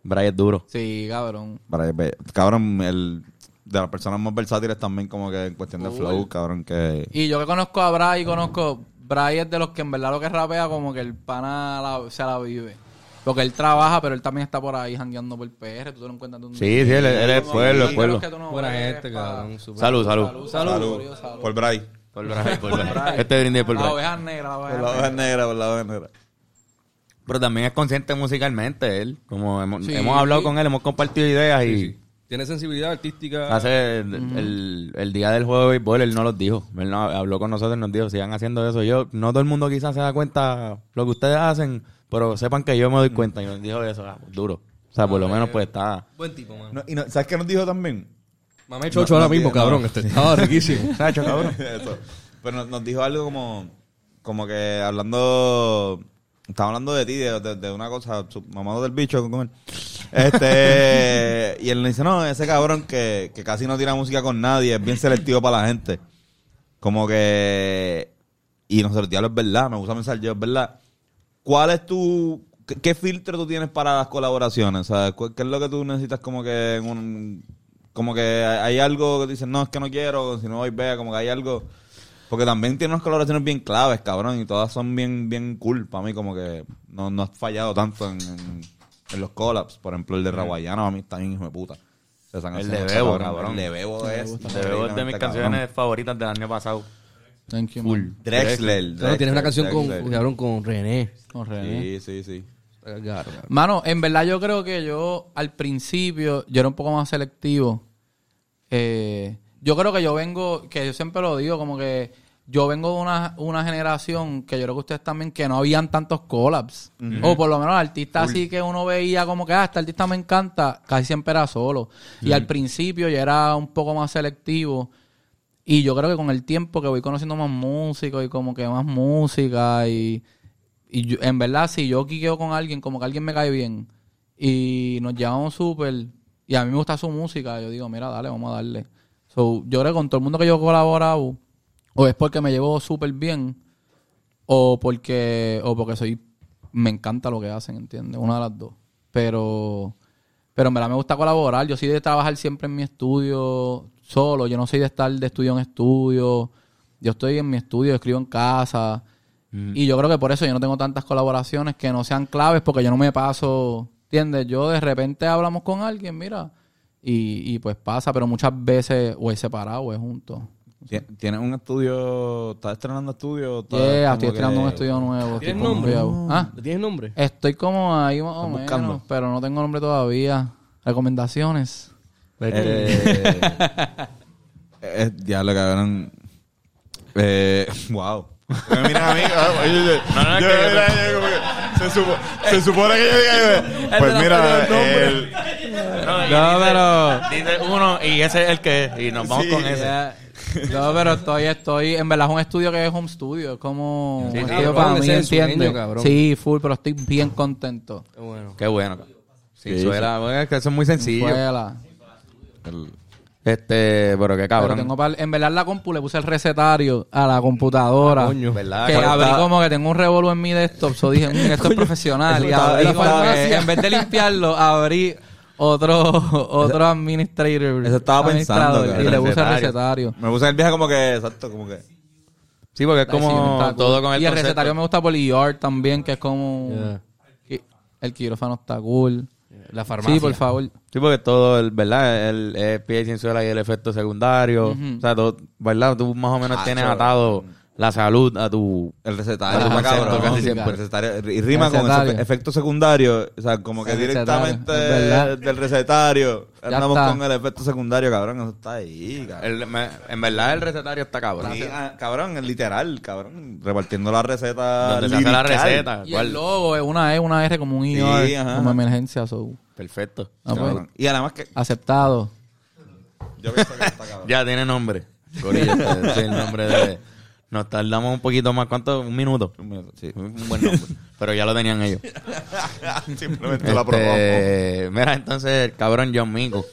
S3: Bray es duro.
S4: Sí, cabrón.
S1: Ve- Cabrón, el... De las personas más versátiles también como que en cuestión de flow, cabrón, que...
S4: Y yo que conozco a Bray, conozco... Bray es de los que en verdad lo que rapea como que el pana la- se la vive. Porque él trabaja, pero él también está por ahí jangueando por el PR. Tú te lo encuentras donde-
S3: Sí, sí, él, él es pueblo, es pueblo.
S2: Buena gente, cabrón.
S3: Salud, salud.
S4: Salud.
S1: Por Bray.
S3: Por Bray, por Bray. (laughs) Este brindis por
S4: La
S3: Bray.
S4: oveja negra, la
S1: Por
S4: oveja
S1: la
S4: negra.
S1: hoja negra, por la hoja negra.
S3: Pero también es consciente musicalmente él. Como hemos,
S4: Sí.
S3: hemos hablado con él, hemos compartido ideas y
S2: Sí, sí. Tiene sensibilidad artística.
S3: hace el, el- el día del juego de béisbol él no los dijo. Él no, habló con nosotros y nos dijo, sigan haciendo eso. Yo, no todo el mundo quizás se da cuenta lo que ustedes hacen, pero sepan que yo me doy cuenta. Y nos dijo eso, ah, duro. O sea, por lo menos pues está...
S2: Buen tipo, man.
S1: No, y no, ¿Sabes qué nos dijo también?
S2: Mamé chocho
S1: No,
S2: ahora
S1: no
S2: mismo,
S1: tiene-
S2: cabrón.
S1: no.
S2: Este estaba (laughs) riquísimo.
S3: Sacho, cabrón. (laughs)
S1: Eso. Pero nos, nos dijo algo como, como que hablando, estaba hablando de ti, de, de- de una cosa, su mamado del bicho con él. Este, (laughs) y él le dice, no, ese cabrón que, que casi no tira música con nadie, es bien selectivo para la gente. Como que, y nosotros, diablo, es verdad, me gusta pensar yo, es verdad. ¿Cuál es tu, qué, qué filtro tú tienes para las colaboraciones? O sea, ¿cu- ¿qué es lo que tú necesitas como que en un, como que hay hay algo que dices, no, es que no quiero, si no voy, vea, como que hay algo. Porque también tiene unas colaboraciones bien claves, cabrón, y todas son bien, bien cool. Para mí, como que no, no has fallado tanto en, en, en los collabs. Por ejemplo, el de Raguayana, para mí está bien hijo de puta.
S3: El de Bebo,
S1: cabrón. El de Bebo es.
S3: De verdad, de mis canciones favoritas del año pasado.
S4: Thank you,
S3: Full.
S4: man.
S1: Drexler.
S2: Claro, tienes una canción con,
S1: Drexler.
S2: cabrón, con René.
S4: Con René.
S1: Sí, sí, sí.
S2: Claro.
S4: Mano, en verdad yo creo que yo al principio yo era un poco más selectivo. Eh, yo creo que yo vengo, que yo siempre lo digo, como que yo vengo de una, una generación que yo creo que ustedes también, que no habían tantos collabs. O por lo menos artistas así que uno veía como que, ah, este artista me encanta, casi siempre era solo. Y al principio yo era un poco más selectivo. Y yo creo que con el tiempo que voy conociendo más músicos y como que más música y, y yo- en verdad si yo quiqueo con alguien, como que alguien me cae bien y nos llevamos súper y a mí me gusta su música, yo digo, mira, dale, vamos a darle. So, yo creo que con todo el mundo que yo he colaborado o es porque me llevo súper bien o porque o porque soy me encanta lo que hacen, ¿entiendes? Una de las dos. Pero pero en verdad me gusta colaborar. Yo soy de trabajar siempre en mi estudio solo. Yo no soy de estar de estudio en estudio. Yo estoy en mi estudio, escribo en casa. Y yo creo que por eso yo no tengo tantas colaboraciones que no sean claves porque yo no me paso, ¿entiendes? Yo de repente hablamos con alguien, mira, y, y pues pasa, pero muchas veces o es separado o es junto.
S1: Tien- ¿Tienes un estudio? ¿Estás estrenando estudio? ¿Estás
S4: Yeah,
S1: como
S4: estoy estrenando
S1: que-
S4: un estudio nuevo. estoy
S2: ¿Tienes nombre?
S4: Ah,
S2: ¿Tienes nombre?
S4: estoy como ahí más o menos, pero no tengo nombre todavía. Recomendaciones.
S1: Eh, (laughs) eh, ya lo cabrón. Eh, wow. Me miran a mí. oye, oye,
S3: no,
S1: yo-
S3: que-
S1: mira, yo como que se, supo- se supone que yo diga. Pues mira, el,
S4: No, pero...
S3: Dice uno y ese es el que es. Y nos vamos
S1: Sí,
S3: con ese.
S4: Ya. No, pero estoy, estoy, en verdad es un estudio que es home studio, es como
S3: Sí,
S4: un
S3: sí,
S4: estudio
S2: cabrón,
S4: para mí, ¿entiendes?
S2: sueño.
S4: Sí, full, pero estoy bien contento.
S2: Qué bueno.
S3: Qué bueno. Sin
S1: Sí,
S3: suela, bueno, es que eso es muy sencillo.
S4: Fuela.
S1: El-
S3: Este, pero qué
S4: Pero
S3: cabrón.
S4: tengo par- en verdad la compu le puse el recetario a la computadora.
S2: Ah, coño.
S3: ¿Verdad?
S4: Que abrí
S3: está-
S4: como que tengo un revolver en mi desktop, so dije, "Mm, esto es profesional. Y abrí
S1: en
S4: que, vez de limpiarlo, abrí otro, otro administrator.
S1: Eso estaba pensando.
S4: Y le puse el
S3: Recetario.
S1: Me puse el viaje como que, exacto, como que.
S3: Sí, porque es como
S4: cool.
S3: todo con el
S4: Y el
S3: concepto.
S4: recetario me gusta por ER también, que es como...
S2: Yeah.
S4: El quirófano está cool.
S2: La farmacia.
S4: Sí, por favor.
S3: Sí, porque todo, el, ¿verdad? El, el pie sin suela y el efecto secundario.
S4: Ujú.
S3: O sea, todo, ¿verdad? Tú más o menos
S1: Ah,
S3: tienes atado la salud a tu...
S1: El recetario
S3: Ah,
S1: cabrón.
S3: casi
S1: El
S3: siempre.
S1: recetario- y rima
S4: El
S1: con
S4: recetario.
S1: efecto secundario. O sea, como que
S4: El
S1: directamente
S4: recetario,
S1: del recetario.
S4: Ya
S1: Andamos
S4: está.
S1: con el efecto secundario, cabrón. Eso está ahí, cabrón.
S3: el- me- en verdad el recetario está cabrón.
S1: Sí, ah, cabrón, es literal, cabrón. Repartiendo la receta.
S3: Donde se hace la receta.
S4: Y
S3: ¿cuál?
S4: el logo es una E, una R como un
S1: Sí,
S4: ER,
S1: ajá.
S4: como emergencia. So.
S3: Perfecto.
S4: Ah, pues.
S1: Y además que.
S4: aceptado.
S1: Yo pienso que está cabrón. (laughs)
S3: Ya tiene nombre. Corillo, (laughs) este es el nombre de... Nos tardamos un poquito más. ¿Cuánto? Un minuto.
S1: Un minuto, sí.
S3: Un buen nombre. (laughs) Pero ya lo tenían ellos. (laughs)
S1: Simplemente la probamos.
S3: Este, mira, entonces, el cabrón John Mico.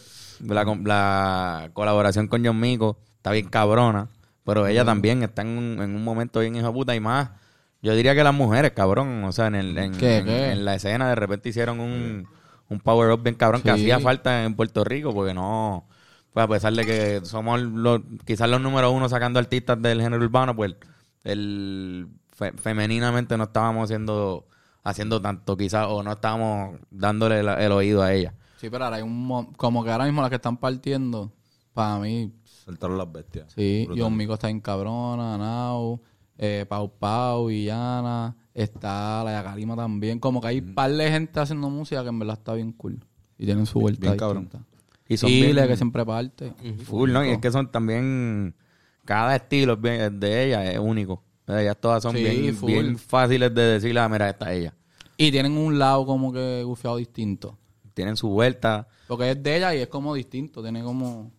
S3: La, la colaboración con John Mico está bien cabrona. Pero ella también está en un, en un momento bien hijo de puta y más. Yo diría que las mujeres, cabrón. O sea, en, el, en,
S4: ¿Qué,
S3: en-
S4: qué?
S3: en la escena de repente hicieron un, un power up bien cabrón que hacía falta en Puerto Rico porque no. Pues a pesar de que somos los, quizás los número uno sacando artistas del género urbano, pues el fe- femeninamente no estábamos haciendo haciendo tanto quizás o no estábamos dándole la- el oído a ella.
S4: Sí, pero ahora hay un... mo- Como que ahora mismo las que están partiendo, para mí,
S1: Soltaron las bestias.
S4: sí.
S1: Brutal.
S4: John Mico está en cabrona, Nau, eh, Pau Pau, Villana, está la Yacarima también. Como que hay un par de gente haciendo música que en verdad está bien cool. Y tienen su vuelta
S1: bien cabrón.
S4: distinta.
S3: Y son bien-
S4: que siempre parte.
S3: Full, ¿no? Y es que son también cada estilo bien- de ella es único. Ellas todas son
S4: Sí,
S3: bien, fáciles de decirle, ah, mira, esta es ella.
S4: Y tienen un lado como que gufiado distinto.
S3: Tienen su vuelta.
S4: Porque es de ella y es como distinto, tiene como...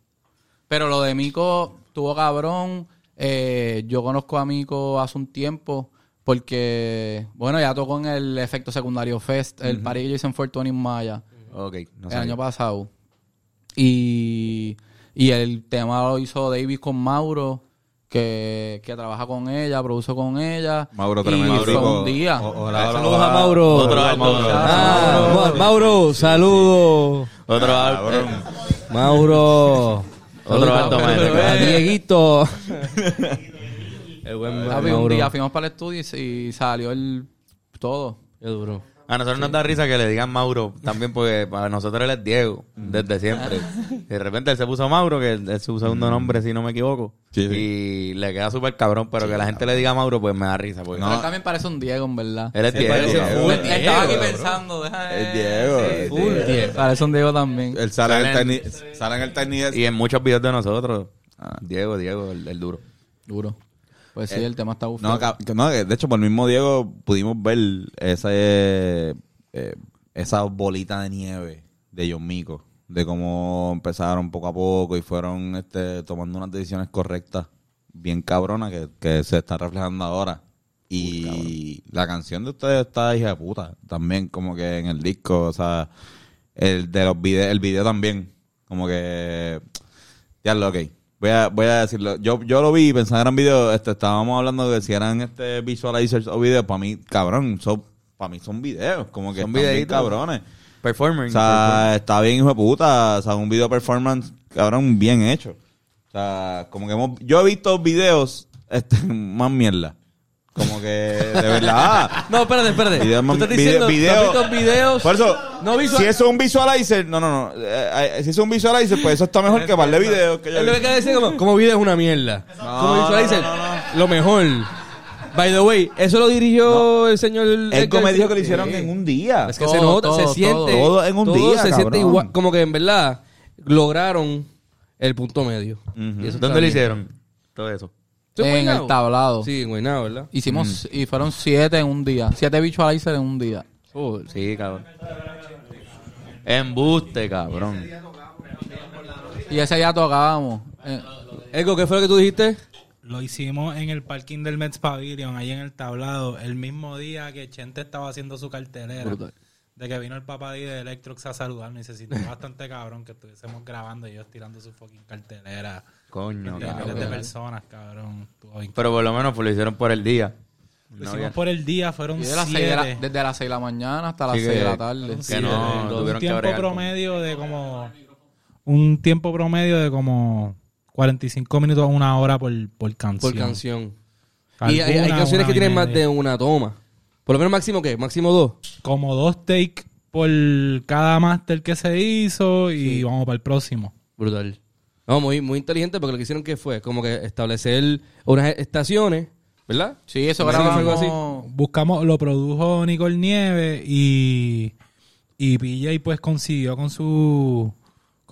S4: Pero lo de Mico tuvo cabrón. eh, yo conozco a Mico hace un tiempo porque, bueno, ya tocó en el Efecto Secundario Fest, el party que yo hice en Fort Tony Maya,
S3: Ok, no
S4: el año pasado. Y, y el tema lo hizo David con Mauro, que, que trabaja con ella, produce con ella.
S1: Mauro
S4: y
S1: tremendo
S4: fue
S1: tipo.
S4: un día.
S2: Saludos a Mauro.
S3: Otro alto.
S1: Mauro.
S2: Ah, Ma- Mauro, saludos.
S3: Otro
S1: Cabrón. (laughs)
S2: Mauro.
S3: Otro alto
S2: A
S3: maestro.
S2: Dieguito. (laughs) El buen
S4: Papi, un
S2: Mauro.
S4: día fuimos para el estudio y, y salió el todo.
S2: Qué duro.
S3: A nosotros nos da risa que le digan Mauro también porque para nosotros él es Diego desde siempre. (laughs) De repente él se puso Mauro, que es su segundo nombre si no me equivoco.
S1: Sí, sí.
S3: Y le queda súper cabrón, pero que la gente le diga Mauro pues me da risa. Porque
S4: Pero él también parece un Diego, en verdad.
S3: él es Diego.
S4: Estaba aquí pensando. deja-
S1: Es Diego.
S4: Sí,
S1: es
S2: Full
S1: Diego.
S2: Diego.
S4: Parece un Diego también.
S1: Él sale en el
S3: Salen-
S1: Tiny, sale en el Tiny Desk.
S3: Y en muchos videos de nosotros.
S1: Ah.
S3: Diego, Diego, el, el duro.
S4: Duro. Pues sí, el tema está bufado.
S1: No, no, de hecho, por el mismo Diego pudimos ver ese, eh, esa bolita de nieve de John Mico, de cómo empezaron poco a poco y fueron este, tomando unas decisiones correctas, bien cabronas, que, que se están reflejando ahora. Y la canción de ustedes está hija de puta, también, como que en el disco, o sea, el de los videos, el video también, como que ya lo ok. Voy a, voy a decirlo. Yo, yo lo vi y pensaba que eran videos. Este, estábamos hablando de si eran este visualizers o videos. Para mí, cabrón, son, para mí son videos. Como que
S3: Son videitos.
S1: cabrones.
S3: Performing.
S1: O sea, está bien hijo de puta. O sea, un video performance, cabrón, bien hecho. O sea, como que hemos, yo he visto videos este, (laughs) más mierda. Como que, de verdad. (laughs)
S2: No, espérate, espérate.
S1: Video,
S2: Tú
S1: man,
S2: estás
S1: video-
S2: diciendo,
S1: video-
S2: ¿tú has visto videos?
S1: Por eso,
S2: No visual-
S1: si eso es un visualizer, no, no, no. Eh, eh, si es un visualizer, pues eso está mejor que par de videos que yo
S2: Es lo
S1: vi.
S2: que acaba de decir como, como video es una mierda. como visualizer,
S1: no, no,
S2: lo mejor. By the way, eso lo dirigió el señor...
S1: Él
S2: Edgar
S1: me dijo que lo
S2: Sí.
S1: hicieron en un día.
S2: Es que
S4: Todo,
S2: se nota,
S4: todo,
S2: se siente...
S1: Todo en un
S2: todo
S1: día,
S2: se siente
S1: cabrón.
S2: igual, como que en verdad lograron el punto medio. Y eso está
S3: ¿Dónde lo
S2: bien.
S3: hicieron? Todo eso.
S2: ¿Eso
S4: En el tablado.
S2: Sí, en Guaynabo, ¿verdad?
S4: Hicimos, y fueron siete en un día. Siete visualizers en un día.
S2: Oh,
S3: Sí, cabrón. Embuste, cabrón.
S4: Y ese día tocábamos. Eh,
S2: Ego, ¿qué fue lo que tú dijiste?
S6: Lo hicimos en el parking del Mets Pavilion, ahí en el tablado, el mismo día que Chente estaba haciendo su cartelera.
S2: Brutal.
S6: De que vino el papá de Electrox a saludarme y se sintió (laughs) bastante cabrón que estuviésemos grabando y ellos tirando su fucking cartelera.
S3: Coño,
S6: de miles de personas, cabrón.
S3: Pero por lo menos pues, lo hicieron por el día.
S6: Lo
S3: No
S6: hicimos por el día, fueron
S4: y de las seis de la-
S6: siete.
S4: desde las 6 de la mañana hasta las
S3: Sí,
S4: 6 de
S3: que-
S4: la tarde.
S3: que
S6: Sí,
S3: no
S6: de-
S3: tuvieron
S6: un
S3: que
S6: tiempo
S3: con-
S6: promedio de como un tiempo promedio de como 45 minutos a una hora por, por canción.
S2: Por canción. y hay, canciones que tienen más de una toma. Por lo menos máximo, ¿qué? Máximo dos.
S6: Como dos takes por cada máster que se hizo y vamos para el próximo.
S2: Brutal. No, muy, muy inteligente porque lo que hicieron que fue como que establecer unas estaciones, ¿verdad?
S4: Sí, eso
S2: Sí, fue algo así.
S4: grabamos.
S6: Buscamos, lo produjo Nicole Nieve y, y PJ pues consiguió con su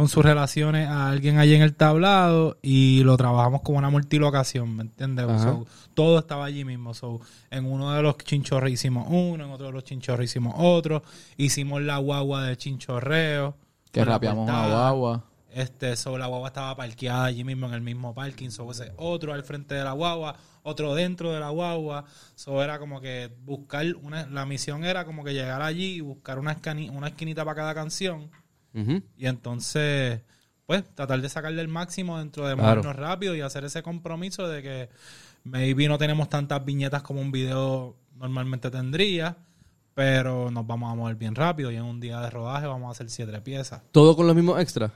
S6: con sus relaciones a alguien allí en el tablado y lo trabajamos como una multilocación, ¿me entiendes? So, todo estaba allí mismo. So, en uno de los chinchorros hicimos uno, en otro de los chinchorros hicimos otro. Hicimos la guagua de chinchorreo.
S4: Que rapeamos una
S6: portada.
S4: guagua.
S6: Este, so, la guagua estaba parqueada allí mismo en el mismo parking. So, ese otro al frente de la guagua, otro dentro de la guagua. So, era como que buscar una, la misión era como que llegar allí y buscar una, escani- una esquinita para cada canción. Y entonces, pues, tratar de sacarle el máximo dentro de
S2: Claro.
S6: movernos rápido y hacer ese compromiso de que maybe no tenemos tantas viñetas como un video normalmente tendría, pero nos vamos a mover bien rápido y en un día de rodaje vamos a hacer siete piezas.
S2: Todo con los mismos extras.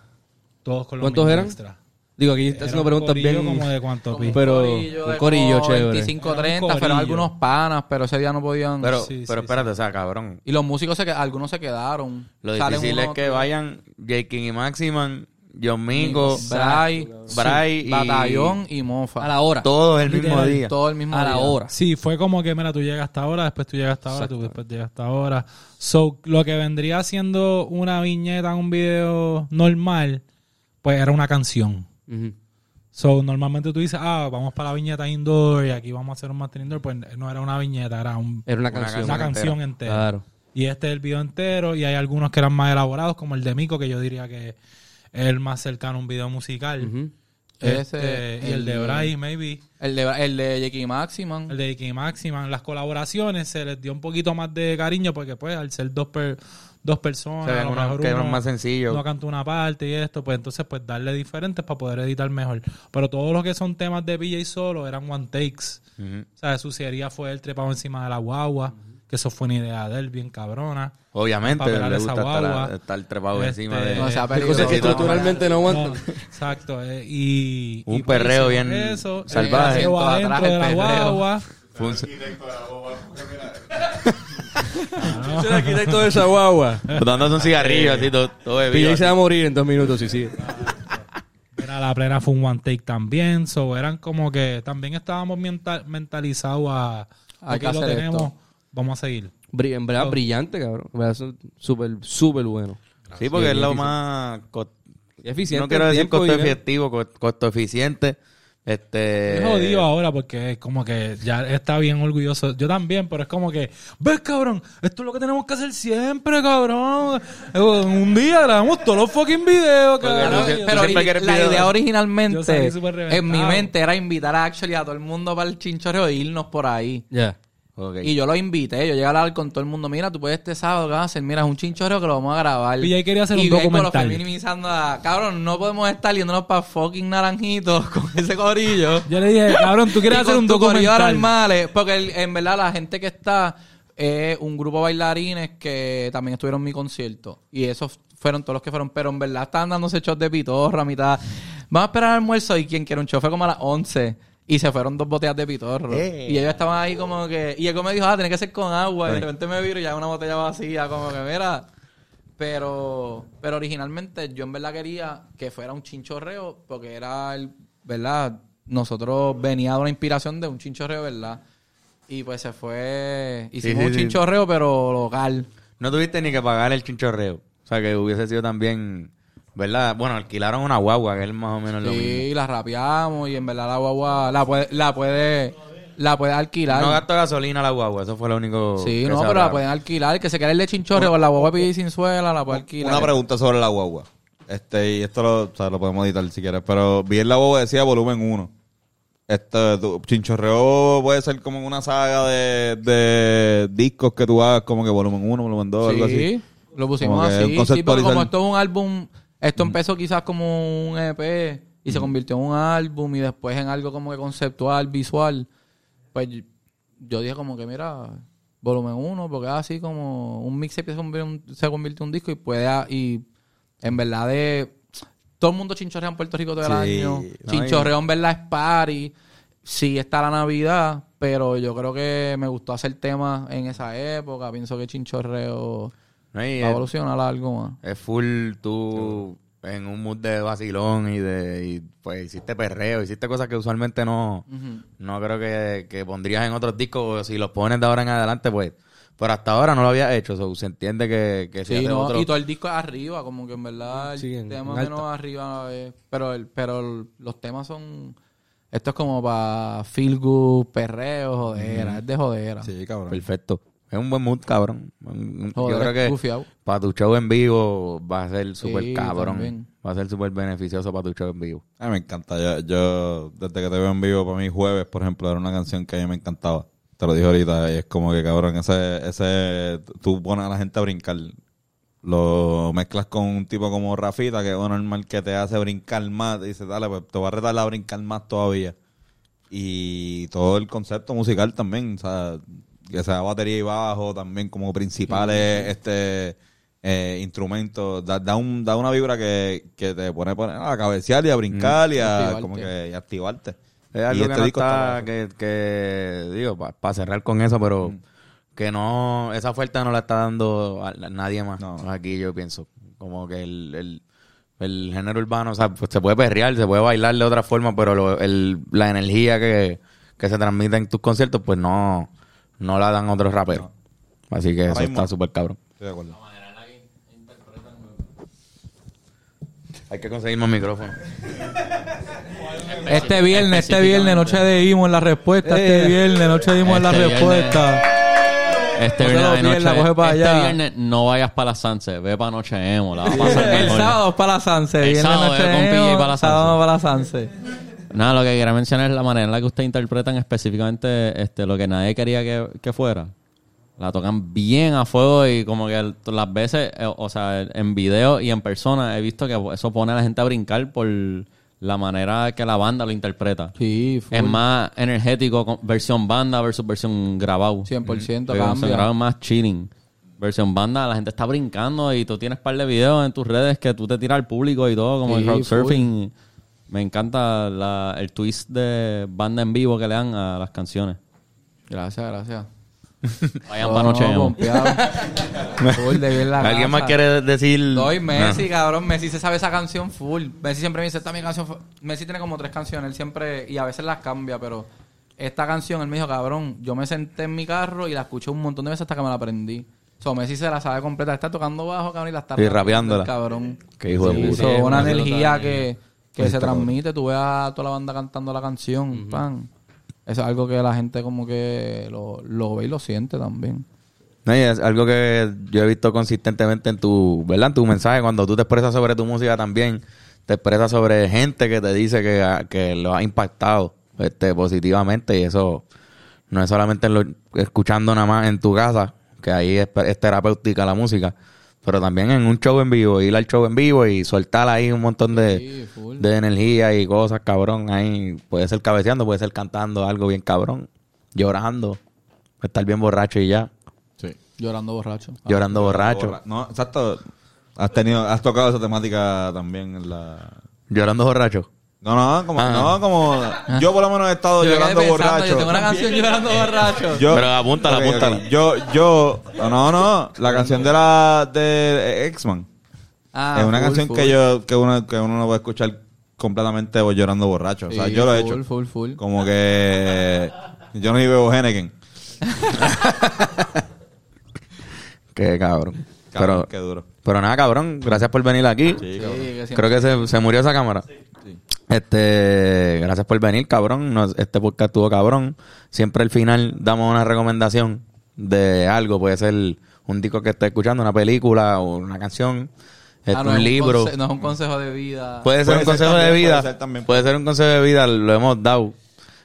S6: Todos con los
S2: ¿Cuántos
S6: mismos
S2: eran?
S6: extras.
S2: Digo, aquí está haciendo
S6: un
S2: preguntas bien.
S6: como de cuánto, Pi?
S2: Pero un corillo chévere.
S4: 25,
S6: Era un
S4: 30, fueron
S6: corillo.
S4: algunos panas, pero ese día no podían.
S3: Pero,
S6: Sí,
S3: pero
S6: sí,
S3: espérate, o sea, cabrón.
S4: y los músicos, se, que- algunos se quedaron.
S3: Lo
S4: Salen
S3: difícil es que
S4: otro.
S3: vayan J. King y Maximan, John Mingo,
S4: Bray,
S3: Bray y...
S4: Batallón y Mofa.
S2: A la hora.
S3: Todos el mismo
S6: Literal,
S3: día.
S4: Todo el mismo
S2: A la
S4: día.
S2: hora.
S6: Sí, fue como que, mira, tú llegas hasta ahora, después tú llegas hasta ahora, tú después llegas hasta ahora. So, lo que vendría siendo una viñeta en un video normal, pues era una canción. So, normalmente tú dices, ah, vamos para la viñeta indoor y aquí vamos a hacer un master indoor. Pues no era una viñeta, era un-
S2: Era una
S3: Una
S2: canción.
S6: una canción entera.
S2: Claro.
S6: Y este es el video entero y hay algunos que eran más elaborados, como el de Mico, que yo diría que es el más cercano a un video musical. Este,
S4: Ese,
S6: y el de Bryce, maybe.
S4: El de, el de Jackie Maximan.
S6: El de Ike Maximan. Las colaboraciones se les dio un poquito más de cariño porque, pues, al ser dos, per- dos personas,
S3: Se ven
S6: a lo
S3: unos
S6: mejor uno
S3: más sencillos.
S6: no canta una parte y esto, pues entonces, pues, darle diferentes para poder editar mejor. Pero todos los que son temas de PJ solo eran one takes.
S3: Ujú.
S6: O sea, suciería fue el trepado encima de la guagua, que que eso fue una idea de él, bien cabrona.
S3: Obviamente, le
S6: esa
S3: gusta
S6: guagua.
S3: estar, estar trepado
S6: Este,
S3: encima de...
S4: No, sea
S2: Hay
S4: peligroso.
S2: cosas que estructuralmente no
S6: No,
S2: aguantan.
S6: exacto. eh, y,
S3: Un
S6: y pues
S3: perreo bien
S6: eso,
S3: salvaje.
S6: el perreo
S4: Atrás
S6: adentro
S4: el
S6: de la
S4: perreo.
S6: guagua.
S3: Fue un-
S2: Es el arquitecto de esa guagua.
S3: dándose un cigarrillo así, todo, todo bebido.
S2: Se va a morir en dos minutos, sí, sí.
S6: Era la plena fue un one take también. So, eran como que también estábamos mental- mentalizados a.
S4: Hay que
S6: lo
S4: hacer
S6: tenemos,
S4: esto.
S6: vamos a seguir.
S2: En verdad, brillante, cabrón. En verdad, Súper, súper bueno.
S3: Sí, porque
S2: Sí,
S3: es lo más... co-
S2: eficiente.
S3: No quiero decir costo efectivo, co- costo eficiente. Este...
S6: Es jodido ahora porque es como que ya está bien orgulloso. Yo también, pero es como que, ves, cabrón, esto es lo que tenemos que hacer siempre, cabrón. Eh, Un día grabamos todos los fucking videos, cabrón.
S4: Pero la
S3: video.
S4: idea originalmente en mi mente era invitar a Actually a todo el mundo para el chinchorreo e irnos por ahí.
S2: Ya.
S4: Y yo lo invité, yo llegué a hablar con todo el mundo, mira, tú puedes este sábado, ¿qué vas a hacer? Mira, es un chinchorreo que lo vamos a grabar.
S6: Y ahí quería hacer un
S4: y lo
S6: documental.
S4: fui minimizando a, cabrón, no podemos estar yéndonos para fucking naranjitos (laughs) con ese corillo.
S6: Yo le dije, cabrón, tú quieres
S4: Y
S6: hacer
S4: con
S6: un documental.
S4: normales, porque el- en verdad la gente que está es un grupo de bailarines que también estuvieron en mi concierto. Y esos fueron todos los que fueron, pero en verdad estaban dándose shots de pitorro a mitad. Vamos a esperar al almuerzo y quien quiere un show fue como a las 11. Y se fueron dos botellas de pitorro.
S3: Eh.
S4: Y ellos estaban ahí como que... Y él me dijo, ah, tiene que ser con agua. Y de repente me viro y ya una botella vacía. Como que, mira... Pero, pero originalmente yo en verdad quería que fuera un chinchorreo porque era el, ¿verdad? Nosotros venía de una inspiración de un chinchorreo, ¿verdad? Y pues se fue, hicimos
S3: sí,
S4: un chinchorreo pero local.
S3: No tuviste ni que pagar el chinchorreo. O sea, que hubiese sido también... ¿Verdad? Bueno, alquilaron una guagua, que es más o menos lo mismo.
S4: Sí, la rapeamos y en verdad la guagua la puede, la puede, la puede alquilar.
S3: No gastó gasolina la guagua, eso fue lo único
S4: sí,
S3: que
S4: no,
S3: se
S4: pero la pueden alquilar. El que se quiera el de chinchorreo con la guagua pide sin suela, la puede alquilar.
S1: Una pregunta sobre la guagua. Este, y esto lo, o sea, lo podemos editar si quieres, pero vi en la guagua decía volumen 1. Este, tu chinchorreo puede ser como una saga de, de discos que tú hagas, como que volumen 1, volumen 2, algo así.
S4: Sí, lo pusimos así. Sí, porque como esto es un álbum, esto empezó quizás como un EP y se convirtió en un álbum y después en algo como que conceptual, visual. Pues yo- dije como que mira, volumen 1, porque es así como un mixtape se convirtió, se convirtió en un disco y puede a- y en verdad de todo el mundo chinchorrea en Puerto Rico todo el
S1: Sí,
S4: año.
S3: no,
S4: Chinchorreo en verdad es party. Sí está la Navidad, pero yo creo que me gustó hacer temas en esa época. Pienso que Chinchorreo
S3: No, y
S4: va a
S3: es,
S4: evolucionar algo más.
S3: es full tú en un mood de vacilón y de y, pues hiciste perreo, hiciste cosas que usualmente no, no creo que, que pondrías en otros discos o si los pones de ahora en adelante pues pero hasta ahora no lo había hecho, so, se entiende que,
S4: Sí,
S3: haces
S4: no,
S3: otro-
S4: y todo el disco es arriba, como que en verdad el
S2: Sí, en-
S4: tema menos arriba es- pero el, pero el- los temas son esto es como para feel good, perreo, jodera, es de jodera.
S1: Sí, cabrón.
S3: perfecto. Es un buen mood, cabrón. Un- Yo
S4: Joder,
S3: creo que para tu show en vivo va a ser súper
S4: Sí,
S3: cabrón.
S4: también.
S3: Va a ser súper beneficioso para tu show en vivo.
S1: A mí me encanta. Yo, yo, desde que te veo en vivo, para mí jueves, por ejemplo, era una canción que a mí me encantaba. Te lo dije ahorita, y es como que, cabrón, ese, ese, tú pones a la gente a brincar. Lo mezclas con un tipo como Rafita, que es un normal que te hace brincar más. Te dice, dale, pues te voy a retar a brincar más todavía. Y todo el concepto musical también, o sea, que sea batería y bajo también como principales este eh, instrumentos, da, da, un, da una vibra que, que te pone, pone a cabecear y a brincar y a
S4: Activarte.
S1: como que y activarte.
S3: Es
S1: Y
S3: algo
S1: este
S3: que no está,
S1: está-
S3: que, que, digo, para cerrar con eso, pero que no, esa oferta no la está dando a, a nadie más.
S1: No.
S3: Aquí yo pienso, como que el, el, el género urbano, o sea, pues se puede perrear, se puede bailar de otra forma, pero lo- el, la energía que, que se transmite en tus conciertos, pues no, no la dan otros raperos. Así que
S1: Ahora
S3: eso
S1: mismo.
S3: está súper cabrón.
S1: Estoy de acuerdo.
S3: Hay que conseguir más micrófonos.
S4: Este viernes, este viernes, noche de Imo en la respuesta.
S3: Eh.
S4: Este viernes, noche de Imo en la
S7: Este
S4: respuesta.
S7: Este viernes, de
S4: pierdas,
S7: noche,
S4: coge para
S7: este
S4: allá.
S7: viernes no vayas para la Sanse, ve para Noche Emo, la vas a pasar
S4: El
S7: mejor.
S4: sábado es para la Sanse.
S7: El
S4: Viernes
S7: sábado
S4: noche Imo,
S7: para la
S4: sábado
S7: Sanse.
S4: para la Sanse.
S7: Nada, lo que quería mencionar es la manera en la que ustedes interpretan específicamente este, lo que nadie quería que, que fuera. La tocan bien a fuego y como que el- las veces, eh, o sea, en video y en persona he visto que eso pone a la gente a brincar por la manera que la banda lo interpreta.
S4: Sí, full.
S7: Es más energético versión banda versus versión grabado.
S4: 100%
S7: Porque
S4: cambia.
S7: versión grabado es más chilling. Versión banda, la gente está brincando y tú tienes par de videos en tus redes que tú te tiras al público y todo, como
S4: Sí,
S7: el crowdsurfing. Me encanta la- el twist de banda en vivo que le dan a las canciones.
S4: Gracias, gracias. (laughs)
S7: Vayan
S4: No,
S7: para noche. (laughs)
S4: Full de bien la
S3: ¿Alguien
S4: casa.
S3: más quiere decir?
S4: Doy Messi,
S3: Ah.
S4: cabrón. Messi se sabe esa canción full. Messi siempre me dice, esta es mi canción. fa-". Messi tiene como tres canciones. Él siempre, y a veces las cambia, pero esta canción, él me dijo, cabrón, yo me senté en mi carro y la escuché un montón de veces hasta que me la aprendí. So, Messi se la sabe completa. Está tocando bajo, cabrón, y la está
S3: Y rapeándola.
S4: Cabrón.
S3: Qué hijo de
S4: Sí,
S3: puta.
S4: so,
S2: Sí,
S4: una energía que, que se transmite. Tú ves a toda la banda cantando la canción. pan. Eso es algo que la gente como que lo, lo ve y lo siente también.
S3: No, y es algo que yo he visto consistentemente en tu, ¿verdad? En tu mensaje, cuando tú te expresas sobre tu música también, te expresas sobre gente que te dice que, que lo ha impactado este, positivamente y eso no es solamente en lo- escuchando nada más en tu casa, que ahí es, es terapéutica la música, pero también en un show en vivo, ir al show en vivo y soltar ahí un montón de,
S4: Sí,
S3: de energía y cosas, cabrón, ahí puede ser cabeceando, puede ser cantando algo bien cabrón, llorando, estar bien borracho y ya,
S1: Sí.
S4: Llorando borracho.
S3: llorando borracho.
S1: Borra- No, exacto. Has tenido, has tocado esa temática también en la.
S3: Llorando borracho.
S1: No, no, como,
S3: Ah.
S1: no, como yo por lo menos he estado
S4: Yo
S1: llorando
S4: pensando,
S1: borracho.
S4: Yo tengo una canción llorando borracho.
S1: Yo-
S3: Pero apúntala,
S1: Ok, ok.
S3: apúntala.
S1: Yo, yo, no, no, la canción de la de X-Man.
S4: Ah,
S1: es una
S4: full,
S1: canción
S4: full.
S1: que yo, que uno, que uno no puede escuchar completamente llorando borracho. O sea,
S4: Sí,
S1: yo lo he
S4: full,
S1: hecho.
S4: Full, full.
S1: Como que yo no bebo Henneken. (laughs)
S3: Qué cabrón.
S1: Cabrón,
S3: pero,
S1: qué duro.
S3: pero nada, cabrón. Gracias por venir aquí.
S1: Sí,
S4: Sí,
S3: Creo que se, se murió esa cámara. Este, gracias por venir, cabrón. Nos- este podcast estuvo cabrón. Siempre al final damos una recomendación de algo. Puede ser un disco que esté escuchando, una película o una canción, este,
S4: Ah, no es
S3: un libro.
S4: conse- no es un consejo de vida.
S3: Puede ser
S1: Puede
S3: un
S1: ser
S3: consejo
S1: también,
S3: de
S1: puede
S3: vida.
S1: ser también.
S3: Puede ser un consejo de vida, lo hemos dado.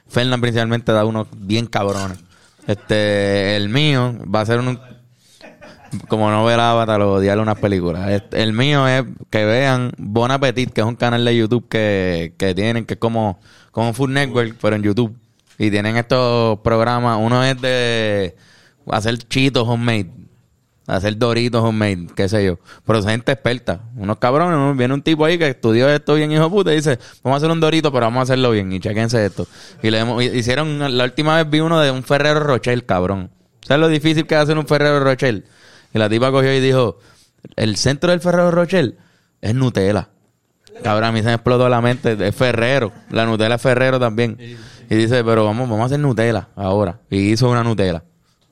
S3: Fernán principalmente da unos bien cabrones. Este, el mío va a ser un como no ver Avatar o odiarle unas películas. El mío es que vean Bon Appetit, que es un canal de YouTube que, que tienen, que es como, como Food Network, pero en YouTube. Y tienen estos programas, uno es de hacer chitos homemade, hacer doritos homemade, qué sé yo. Pero gente experta, unos cabrones, viene un tipo ahí que estudió esto bien hijo puta y dice, vamos a hacer un dorito, pero vamos a hacerlo bien y chequense esto. Y le hicieron, la última vez vi uno de un Ferrero Rocher, cabrón. ¿Sabes lo difícil que es hacer un Ferrero Rocher? Y la tipa cogió y dijo, el centro del Ferrero Rocher es Nutella. Cabrón, a mí se me explotó la mente. Es Ferrero. La Nutella es Ferrero también. Y dice, pero vamos, vamos a hacer Nutella ahora. Y hizo una Nutella.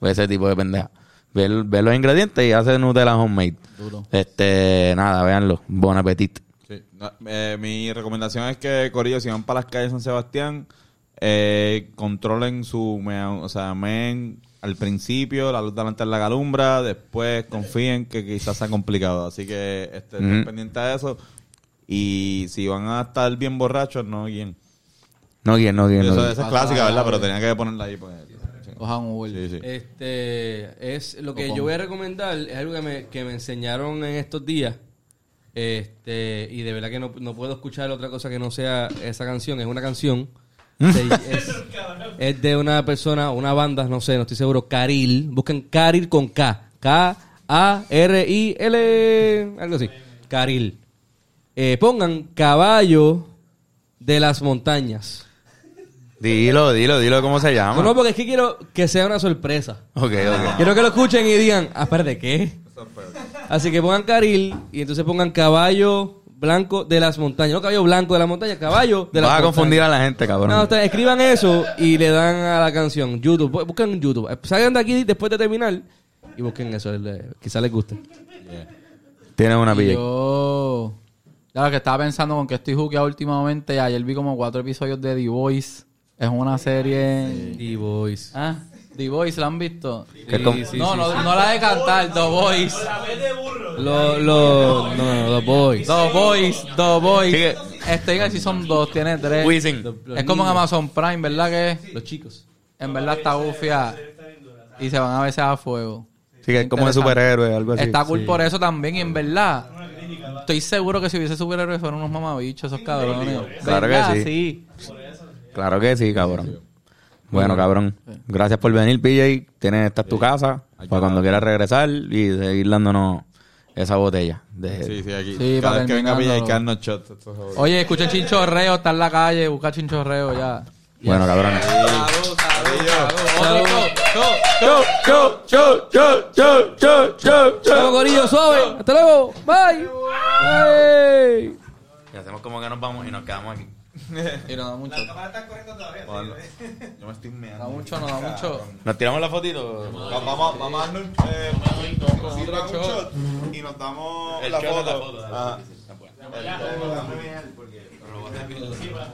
S3: Ese tipo de pendeja. Ve, ve los ingredientes y hace Nutella homemade. Este, nada, véanlo. Bon appetit.
S1: Sí. No, eh, mi recomendación es que, Corillo, si van para las calles de San Sebastián, eh, controlen su... me- o sea, men al principio, la luz delante de la calumbra, después confíen que quizás sea complicado. Así que estén
S3: Ujú.
S1: pendientes de eso. Y si van a estar bien borrachos, no guíen.
S3: No guíen, no guíen. no
S1: Eso, esa es clásica, ¿verdad? Pero tenía que ponerla ahí. Pues, sí. Sí, sí.
S2: Este es lo que yo voy a recomendar, es algo que me, que me enseñaron en estos días. Este, y de verdad que no, no puedo escuchar otra cosa que no sea esa canción. Es una canción. Es, es de una persona, una banda, no sé, no estoy seguro. Caril. Busquen Caril con K. K-A-R-I-L. Algo así. Caril. Eh, pongan caballo de las montañas.
S3: Dilo, dilo, dilo cómo se llama.
S2: No, no, porque es que quiero que sea una sorpresa.
S3: Ok, ok.
S2: Quiero que lo escuchen y digan, ah, espérate, ¿qué? Así que pongan caril y entonces pongan caballo blanco de las montañas. No caballo blanco de las montañas, caballo de las
S3: Vas a
S2: montañas.
S3: confundir a la gente, cabrón.
S2: No, ustedes escriban eso y le dan a la canción. YouTube, bu- busquen en YouTube. Eh, Salgan de aquí después de terminar y busquen eso. Quizás les guste.
S3: Tienes una pilla.
S4: yo... Claro, que estaba pensando con que estoy jugueado últimamente. Ayer vi como cuatro episodios de The Voice. Es una serie...
S2: Y boys.
S4: Ah, The Voice, ¿la han visto?
S3: Que es
S4: no, no, no la de cantar, The Voice.
S2: Los, los, no, no, los boys.
S4: The Voice, The Voice.
S3: Sigue.
S4: Estoy en el season 2, tiene tres.
S3: Wisin.
S4: Es como en Amazon Prime, ¿verdad que?
S2: Los chicos.
S4: En verdad está bufia. Y se van a veces a fuego.
S3: Sí, que es como de superhéroe, algo así.
S4: Está cool por eso también, y en verdad. estoy seguro que si hubiese superhéroes fueron unos mamabichos, esos cabrones.
S3: Claro que
S4: ¿Verdad?
S3: sí. Claro que sí, cabrón. Bueno, cabrón. Gracias por venir, PJ. Tienes, esta es tu casa. Para cuando quieras regresar y seguir dándonos esa botella. De,
S1: Sí, sí, aquí.
S4: Sí,
S1: Cada
S4: para
S1: vez que venga. Villa hay que darnos shots.
S4: Oye, escucha el chinchorreo, está en la calle, busca chinchorreo ya.
S3: Bueno,
S4: salud.
S3: Chau, chau, chau, chau, chau, chau, chau,
S2: Chao, Corillo, suave. Hasta luego. Bye. Bye.
S3: Y hacemos como que nos vamos y nos quedamos aquí.
S4: Y no da mucho.
S1: Ponlo. Yo me estoy meando.
S4: Da mucho, no da mucho.
S3: ¿Nos tiramos la fotito?
S1: Vamos, vamos a darnos un, eh, shot y nos damos la foto,